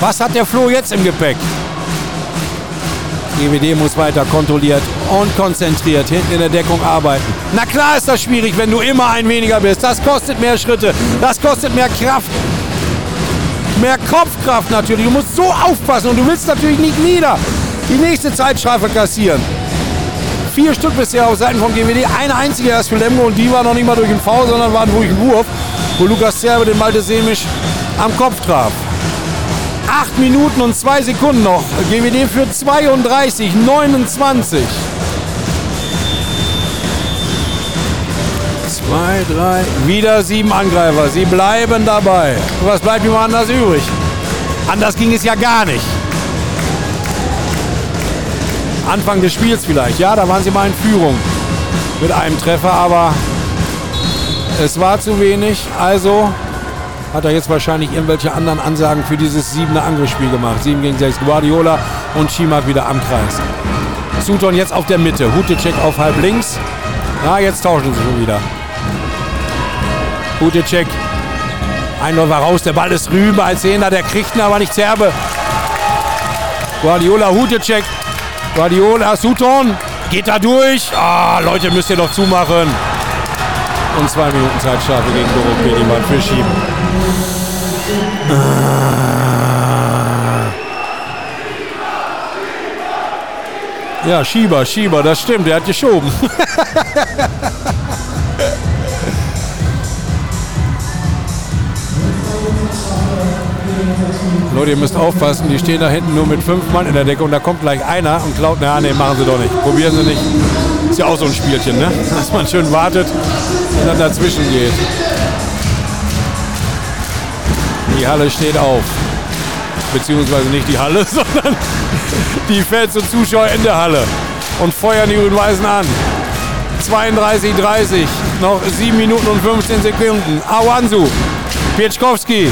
Was hat der Flo jetzt im Gepäck? GWD muss weiter kontrolliert und konzentriert hinten in der Deckung arbeiten. Na klar ist das schwierig, wenn du immer ein weniger bist. Das kostet mehr Schritte, das kostet mehr Kraft. Mehr Kopfkraft natürlich. Du musst so aufpassen und du willst natürlich nicht wieder die nächste Zeitstrafe kassieren. Vier Stück bisher auf Seiten vom GWD. Eine einzige erst für Lemgo und die war noch nicht mal durch den V, sondern war durch den Wurf, wo Lukas Zerbe den Malte Semisch am Kopf traf. Acht Minuten und zwei Sekunden noch. GWD für 32, 29. Zwei, drei, wieder sieben Angreifer. Sie bleiben dabei. Was bleibt ihm anders übrig? Anders ging es ja gar nicht. Anfang des Spiels vielleicht. Ja, da waren sie mal in Führung mit einem Treffer, aber es war zu wenig. Also hat er jetzt wahrscheinlich irgendwelche anderen Ansagen für dieses siebene Angriffsspiel gemacht. 7 gegen 6 Guardiola und Schimak wieder am Kreis. Sutton jetzt auf der Mitte. Hutecek auf halb links. Ja, jetzt tauschen sie schon wieder. Hutecek. Einläufer raus, der Ball ist rüber als Zehner, der kriegt ihn aber nicht Zerbe. Guardiola, Hutecek. Guardiola, Sutton. Geht da durch. Ah, Leute, müsst ihr doch zumachen. Und zwei Minuten Zeitstrafe gegen Dorot Pediman für Schieben. Ja, Schieber, Schieber, das stimmt, der hat geschoben. [laughs] Leute, ihr müsst aufpassen, die stehen da hinten nur mit fünf Mann in der Decke und da kommt gleich einer und klaut, na nee, machen sie doch nicht. Probieren sie nicht. Ist ja auch so ein Spielchen, ne? [laughs] Dass man schön wartet und dann dazwischen geht. Die Halle steht auf. Beziehungsweise nicht die Halle, [laughs] sondern die Fans und Zuschauer in der Halle und feuern die Grün-Weißen an. 32, 30, noch 7 Minuten und 15 Sekunden. Awansu, Pieczkowski,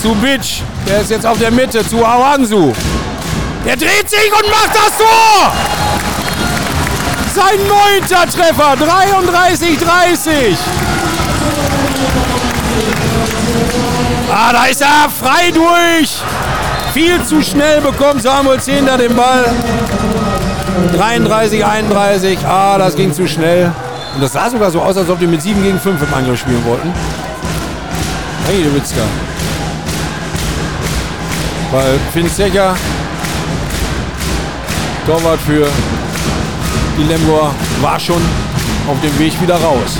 zu Bitsch, der ist jetzt auf der Mitte, zu Awansu. Der dreht sich und macht das Tor! Sein neunter Treffer, 33, Ah, da ist er frei durch. Viel zu schnell bekommt Samuel Zehnder den Ball. 33, 31. Ah, das ging zu schnell. Und das sah sogar so aus, als ob die mit 7 gegen 5 im Angriff spielen wollten. Hey, du Witzka. Weil Finn Zecher, Torwart für die Lemgoer, war schon auf dem Weg wieder raus.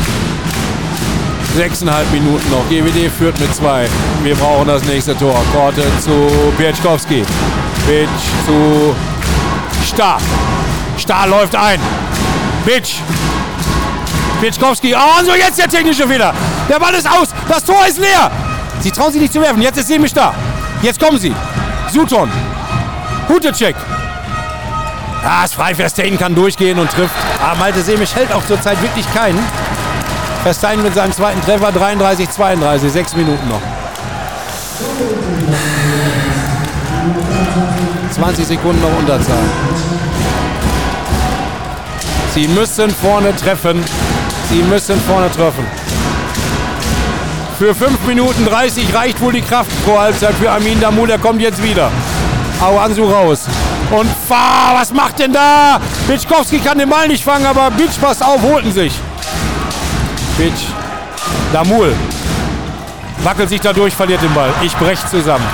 Sechseinhalb Minuten noch. GWD führt mit zwei. Wir brauchen das nächste Tor. Korte zu Pieczkowski. Bitch zu Star. Star läuft ein. Bitch. Pieczkowski. Oh, und so jetzt der technische Fehler. Der Ball ist aus. Das Tor ist leer. Sie trauen sich nicht zu werfen. Jetzt ist Semisch da. Jetzt kommen sie. Sutton. Hutecek. Ah, ist frei. Verstein kann durchgehen und trifft. Ah, Malte Semisch hält auch zurzeit wirklich keinen. Verstein mit seinem zweiten Treffer 33, 32. Sechs Minuten noch. 20 Sekunden noch Unterzahl. Sie müssen vorne treffen. Sie müssen vorne treffen. Für 5 Minuten 30 reicht wohl die Kraft pro Halbzeit für Amin Damul. Er kommt jetzt wieder. Awansu raus. Und fahr, was macht denn da? Bitschkowski kann den Ball nicht fangen, aber Bitsch, passt auf, holten sich. Bitsch. Damul. Wackelt sich dadurch, verliert den Ball. Ich brech zusammen.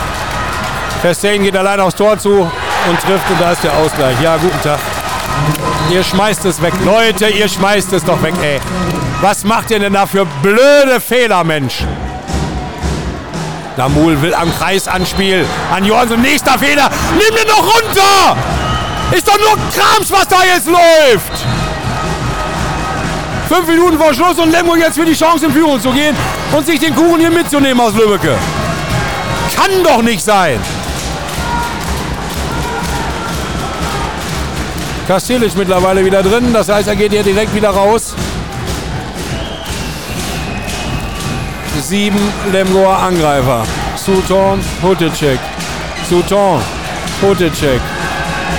Verstein geht allein aufs Tor zu und trifft und da ist der Ausgleich. Ja, guten Tag. Ihr schmeißt es weg. Leute, ihr schmeißt es doch weg, ey. Was macht ihr denn da für blöde Fehler, Mensch? Damul will am Kreis anspielen. An Johansson, nächster Fehler. Nimm den doch runter! Ist doch nur Krams, was da jetzt läuft! Fünf Minuten vor Schluss und Lemgo jetzt für die Chance in Führung zu gehen und sich den Kuchen hier mitzunehmen aus Lübbecke. Kann doch nicht sein! Kastilic mittlerweile wieder drin. Das heißt, er geht hier direkt wieder raus. Sieben Lemgoer Angreifer. Sutton, Hutecek. Sutton, Hutecek.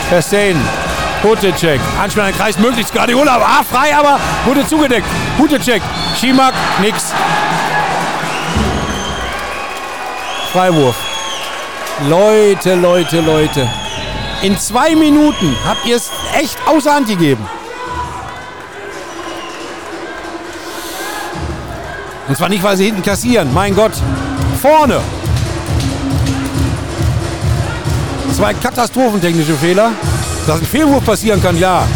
Verstein, Hutecek. Anspiel an Kreis, möglichst Guardiola. Ah, frei, aber wurde zugedeckt. Hutecek, Schimak, nix. Freiwurf. Leute, Leute, Leute. In zwei Minuten habt ihr es echt außer Hand gegeben. Und zwar nicht, weil sie hinten kassieren. Mein Gott. Vorne. Zwei katastrophentechnische Fehler. Dass ein Fehlwurf passieren kann, ja.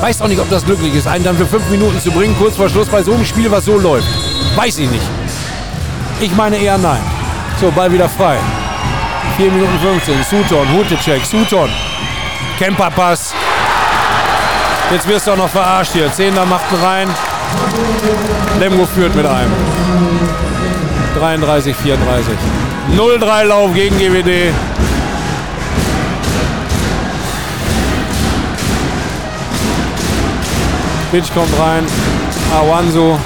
Weiß auch nicht, ob das glücklich ist, einen dann für fünf Minuten zu bringen, kurz vor Schluss bei so einem Spiel, was so läuft. Weiß ich nicht. Ich meine eher nein. So, Ball wieder frei. 4 Minuten 15. Sutton, Hutecek, Sutton. Kemperpass. Jetzt wirst du auch noch verarscht hier. Zehner macht einen rein. Lemgo führt mit einem. 33, 34. 0-3 Lauf gegen GWD. Bitch kommt rein. Awanso.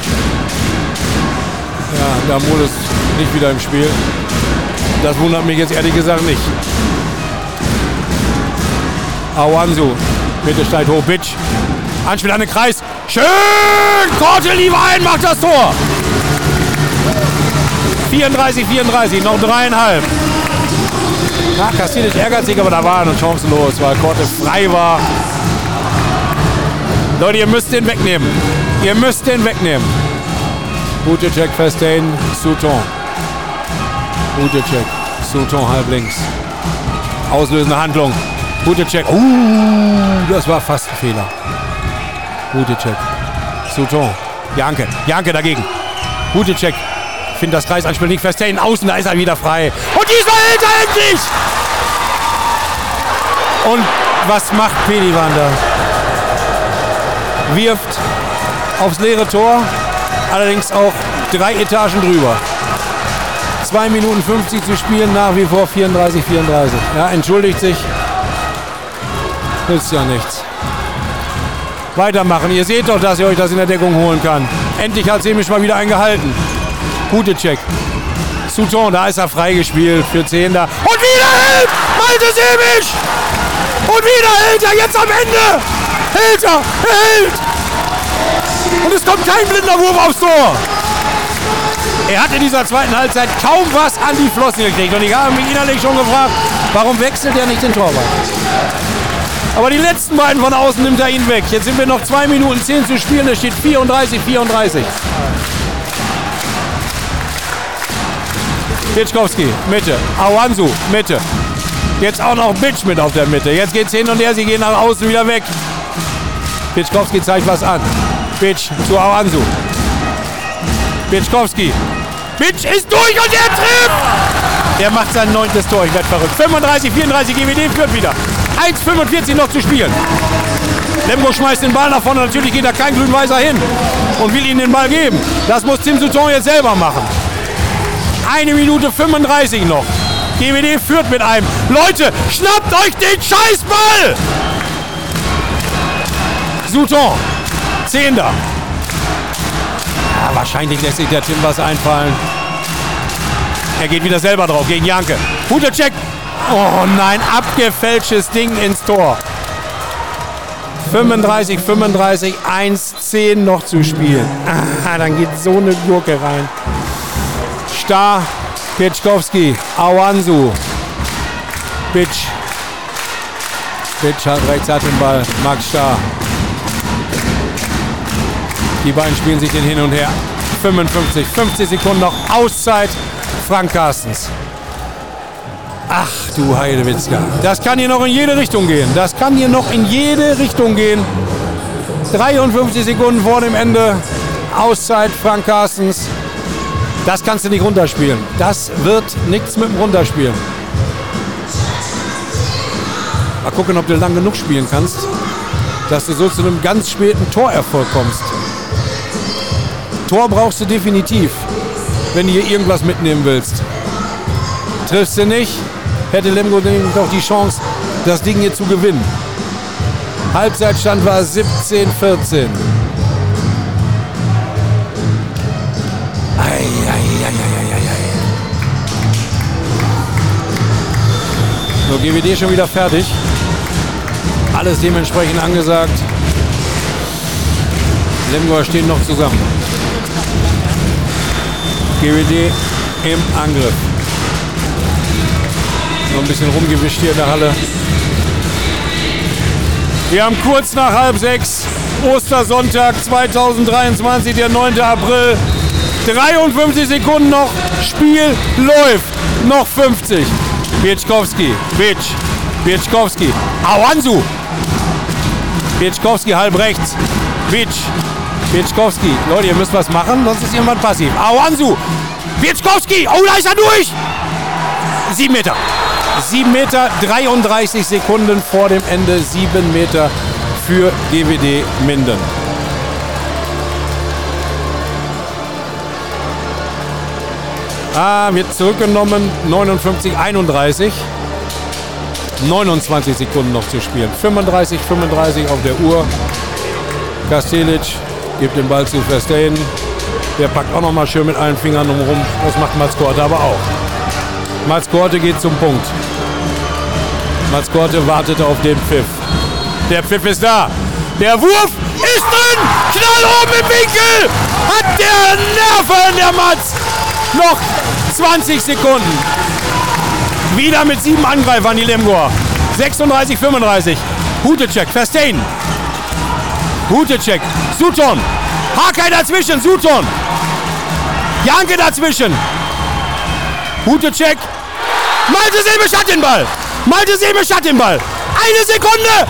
Ja, Damul ist nicht wieder im Spiel. Das wundert mich jetzt ehrlich gesagt nicht. Awansu. Bitte steigt hoch, Bitch. Anspiel an den Kreis. Schön! Korte lieber ein, macht das Tor. 34, 34, noch dreieinhalb. Na, Castilic ärgert sich, aber da war eine Chance los, weil Korte frei war. Leute, ihr müsst den wegnehmen. Ihr müsst den wegnehmen. Gute Check, Festain, Souton. Gute Check. Souton halb links. Auslösende Handlung. Gute Check. Uh, das war fast ein Fehler. Gute Check. Souton. Janke. Janke dagegen. Gute Check. Finde das Kreisanspiel nicht fest. Außen, da ist er wieder frei. Und dieser hält er endlich! Und was macht Pelivan Wirft aufs leere Tor. Allerdings auch drei Etagen drüber. 2 Minuten 50 zu spielen, nach wie vor 34, 34. Ja, entschuldigt sich. Nützt ja nichts. Weitermachen. Ihr seht doch, dass ihr euch das in der Deckung holen kann. Endlich hat Semisch mal wieder eingehalten. Gute Check. Souton, da ist er freigespielt für 10 da. Und wieder hält Malte Semisch! Und wieder hält er jetzt am Ende! Hält er! Hält! Und es kommt kein blinder Wurf aufs Tor! Er hat in dieser zweiten Halbzeit kaum was an die Flossen gekriegt. Und ich habe mich innerlich schon gefragt, warum wechselt er nicht den Torwart? Aber die letzten beiden von außen nimmt er ihn weg. Jetzt sind wir noch 2 Minuten 10 zu spielen. Es steht 34, 34. Bitschkowski, Mitte. Awansu, Mitte. Jetzt auch noch Bitsch mit auf der Mitte. Jetzt geht's hin und her. Sie gehen nach außen wieder weg. Bitschkowski zeigt was an. Bitsch zu Awansu. Bitschkowski. Bitsch ist durch und er trifft! Er macht sein neuntes Tor. Ich werde verrückt. 35, 34, GWD führt wieder. 1,45 noch zu spielen. Lemgo schmeißt den Ball nach vorne. Natürlich geht da kein Grün-Weißer hin und will ihm den Ball geben. Das muss Tim Souton jetzt selber machen. Eine Minute 35 noch. GWD führt mit einem. Leute, schnappt euch den Scheißball! Souton. Zehnter. Ja, wahrscheinlich lässt sich der Tim was einfallen. Er geht wieder selber drauf gegen Janke. Guter Check. Oh nein, abgefälschtes Ding ins Tor. 35, 35, 1, 10 noch zu spielen. [laughs] Ah, dann geht so eine Gurke rein. Star, Pitschkowski, Awansu. Bitch. Bitch hat rechts hat den Ball. Max Star. Die beiden spielen sich den hin und her. 55, 50 Sekunden noch. Auszeit. Frank Carstens. Ach du Heidewitzka. Das kann hier noch in jede Richtung gehen. Das kann hier noch in jede Richtung gehen. 53 Sekunden vor dem Ende. Auszeit Frank Carstens. Das kannst du nicht runterspielen. Das wird nichts mit dem Runterspielen. Mal gucken, ob du lang genug spielen kannst, dass du so zu einem ganz späten Torerfolg kommst. Tor brauchst du definitiv, wenn du hier irgendwas mitnehmen willst. Triffst du nicht, hätte Lemgo doch die Chance, das Ding hier zu gewinnen. Halbzeitstand war 17, So, GWD schon wieder fertig. Alles dementsprechend angesagt. Lemgoer stehen noch zusammen. GWD im Angriff. Noch ein bisschen rumgewischt hier in der Halle. Wir haben kurz nach halb sechs, Ostersonntag 2023, der 9. April. 53 Sekunden noch, Spiel läuft. Noch 50. Bietschkowski, Bitsch, Bietschkowski, Awansu. Bietschkowski halb rechts. Bitsch, Bietschkowski. Leute, ihr müsst was machen, sonst ist jemand passiv. Awansu, Bietschkowski. Oh, da ist er durch. Sieben Meter. 7 Meter, 33 Sekunden vor dem Ende, 7 Meter für GWD Minden. Ah, wird zurückgenommen, 59, 31. 29 Sekunden noch zu spielen. 35, 35 auf der Uhr. Kastelic gibt den Ball zu Verstehen. Der packt auch noch mal schön mit allen Fingern rum. Das macht Mats Korte aber auch. Mats Korte geht zum Punkt. Mats Korte wartet auf den Pfiff. Der Pfiff ist da. Der Wurf ist drin. Knall oben im Winkel. Hat der Nerven, der Mats. Noch 20 Sekunden. Wieder mit sieben Angreifern die Lemgor. 36, 35. Hutecek, Verstein. Hutecek, Sutton. Hakai dazwischen, Sutton. Janke dazwischen. Hutecek. Malte Silbe hat den Ball. Malte Silbe hat den Ball. Eine Sekunde.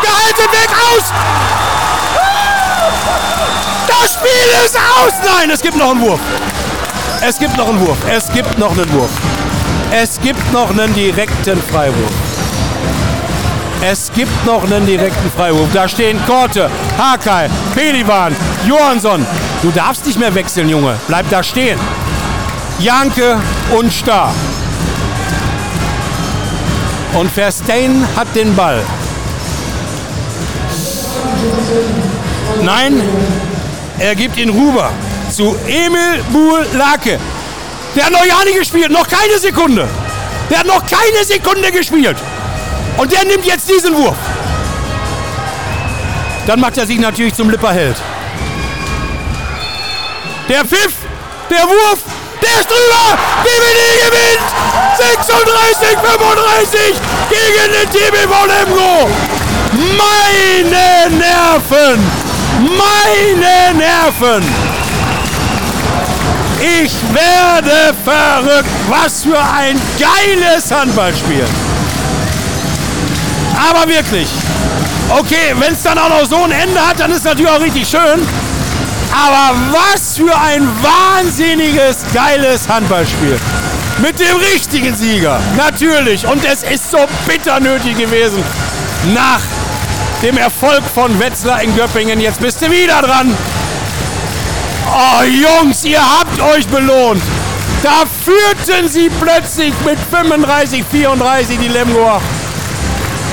Gehalten weg, aus. Das Spiel ist aus. Nein, es gibt noch einen Wurf. Es gibt noch einen Wurf. Es gibt noch einen Wurf. Es gibt noch einen direkten Freiwurf. Es gibt noch einen direkten Freiwurf. Da stehen Korte, Hakai, Pelivan, Johansson. Du darfst nicht mehr wechseln, Junge. Bleib da stehen. Janke und Star. Und Verstein hat den Ball. Nein, er gibt ihn rüber zu Emil Buhl-Lake. Der hat noch ja nicht gespielt, noch keine Sekunde. Der hat noch keine Sekunde gespielt. Und der nimmt jetzt diesen Wurf. Dann macht er sich natürlich zum Lipperheld. Der Pfiff, der Wurf, der ist drüber. DVD gewinnt. 36, 35 gegen den TBV Lemgo. Meine Nerven. Meine Nerven. Ich werde verrückt. Was für ein geiles Handballspiel. Aber wirklich. Okay, wenn es dann auch noch so ein Ende hat, dann ist es natürlich auch richtig schön. Aber was für ein wahnsinniges, geiles Handballspiel. Mit dem richtigen Sieger. Natürlich. Und es ist so bitter nötig gewesen. Nach dem Erfolg von Wetzlar in Göppingen. Jetzt bist du wieder dran. Oh Jungs, ihr habt euch belohnt. Da führten sie plötzlich mit 35, 34 die Lemgoer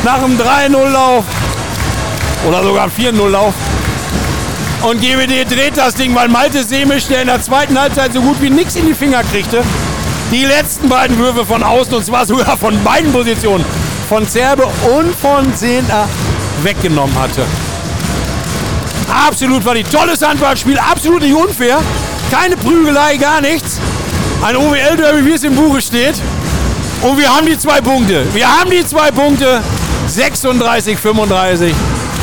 nach einem 3-0-Lauf oder sogar 4-0-Lauf. Und GWD dreht das Ding, weil Malte Semisch, der in der zweiten Halbzeit so gut wie nichts in die Finger kriegte, die letzten beiden Würfe von außen und zwar sogar von beiden Positionen, von Zerbe und von Sehner weggenommen hatte. Absolut war die tolles Handballspiel, absolut nicht unfair. Keine Prügelei, gar nichts. Ein OWL-Derby, wie es im Buche steht. Und wir haben die zwei Punkte. Wir haben die zwei Punkte. 36, 35.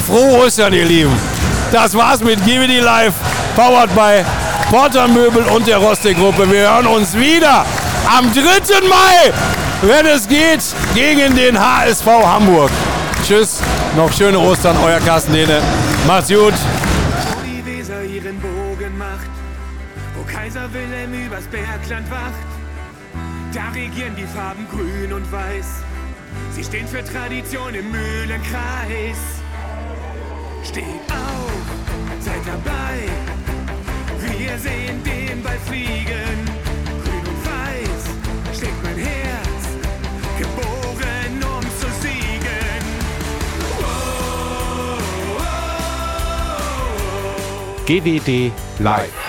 Frohe Ostern, ihr Lieben. Das war's mit GWD Live, powered by Porter Möbel und der Roste-Gruppe. Wir hören uns wieder am 3. Mai, wenn es geht, gegen den HSV Hamburg. Tschüss, noch schöne Ostern, euer Carsten Lehne. Macht's gut. Wo die Weser ihren Bogen macht, wo Kaiser Wilhelm übers Bergland wacht, da regieren die Farben grün und weiß. Sie stehen für Tradition im Mühlenkreis. Steht auf, seid dabei. Wir sehen den Ball fliegen. GWD Live.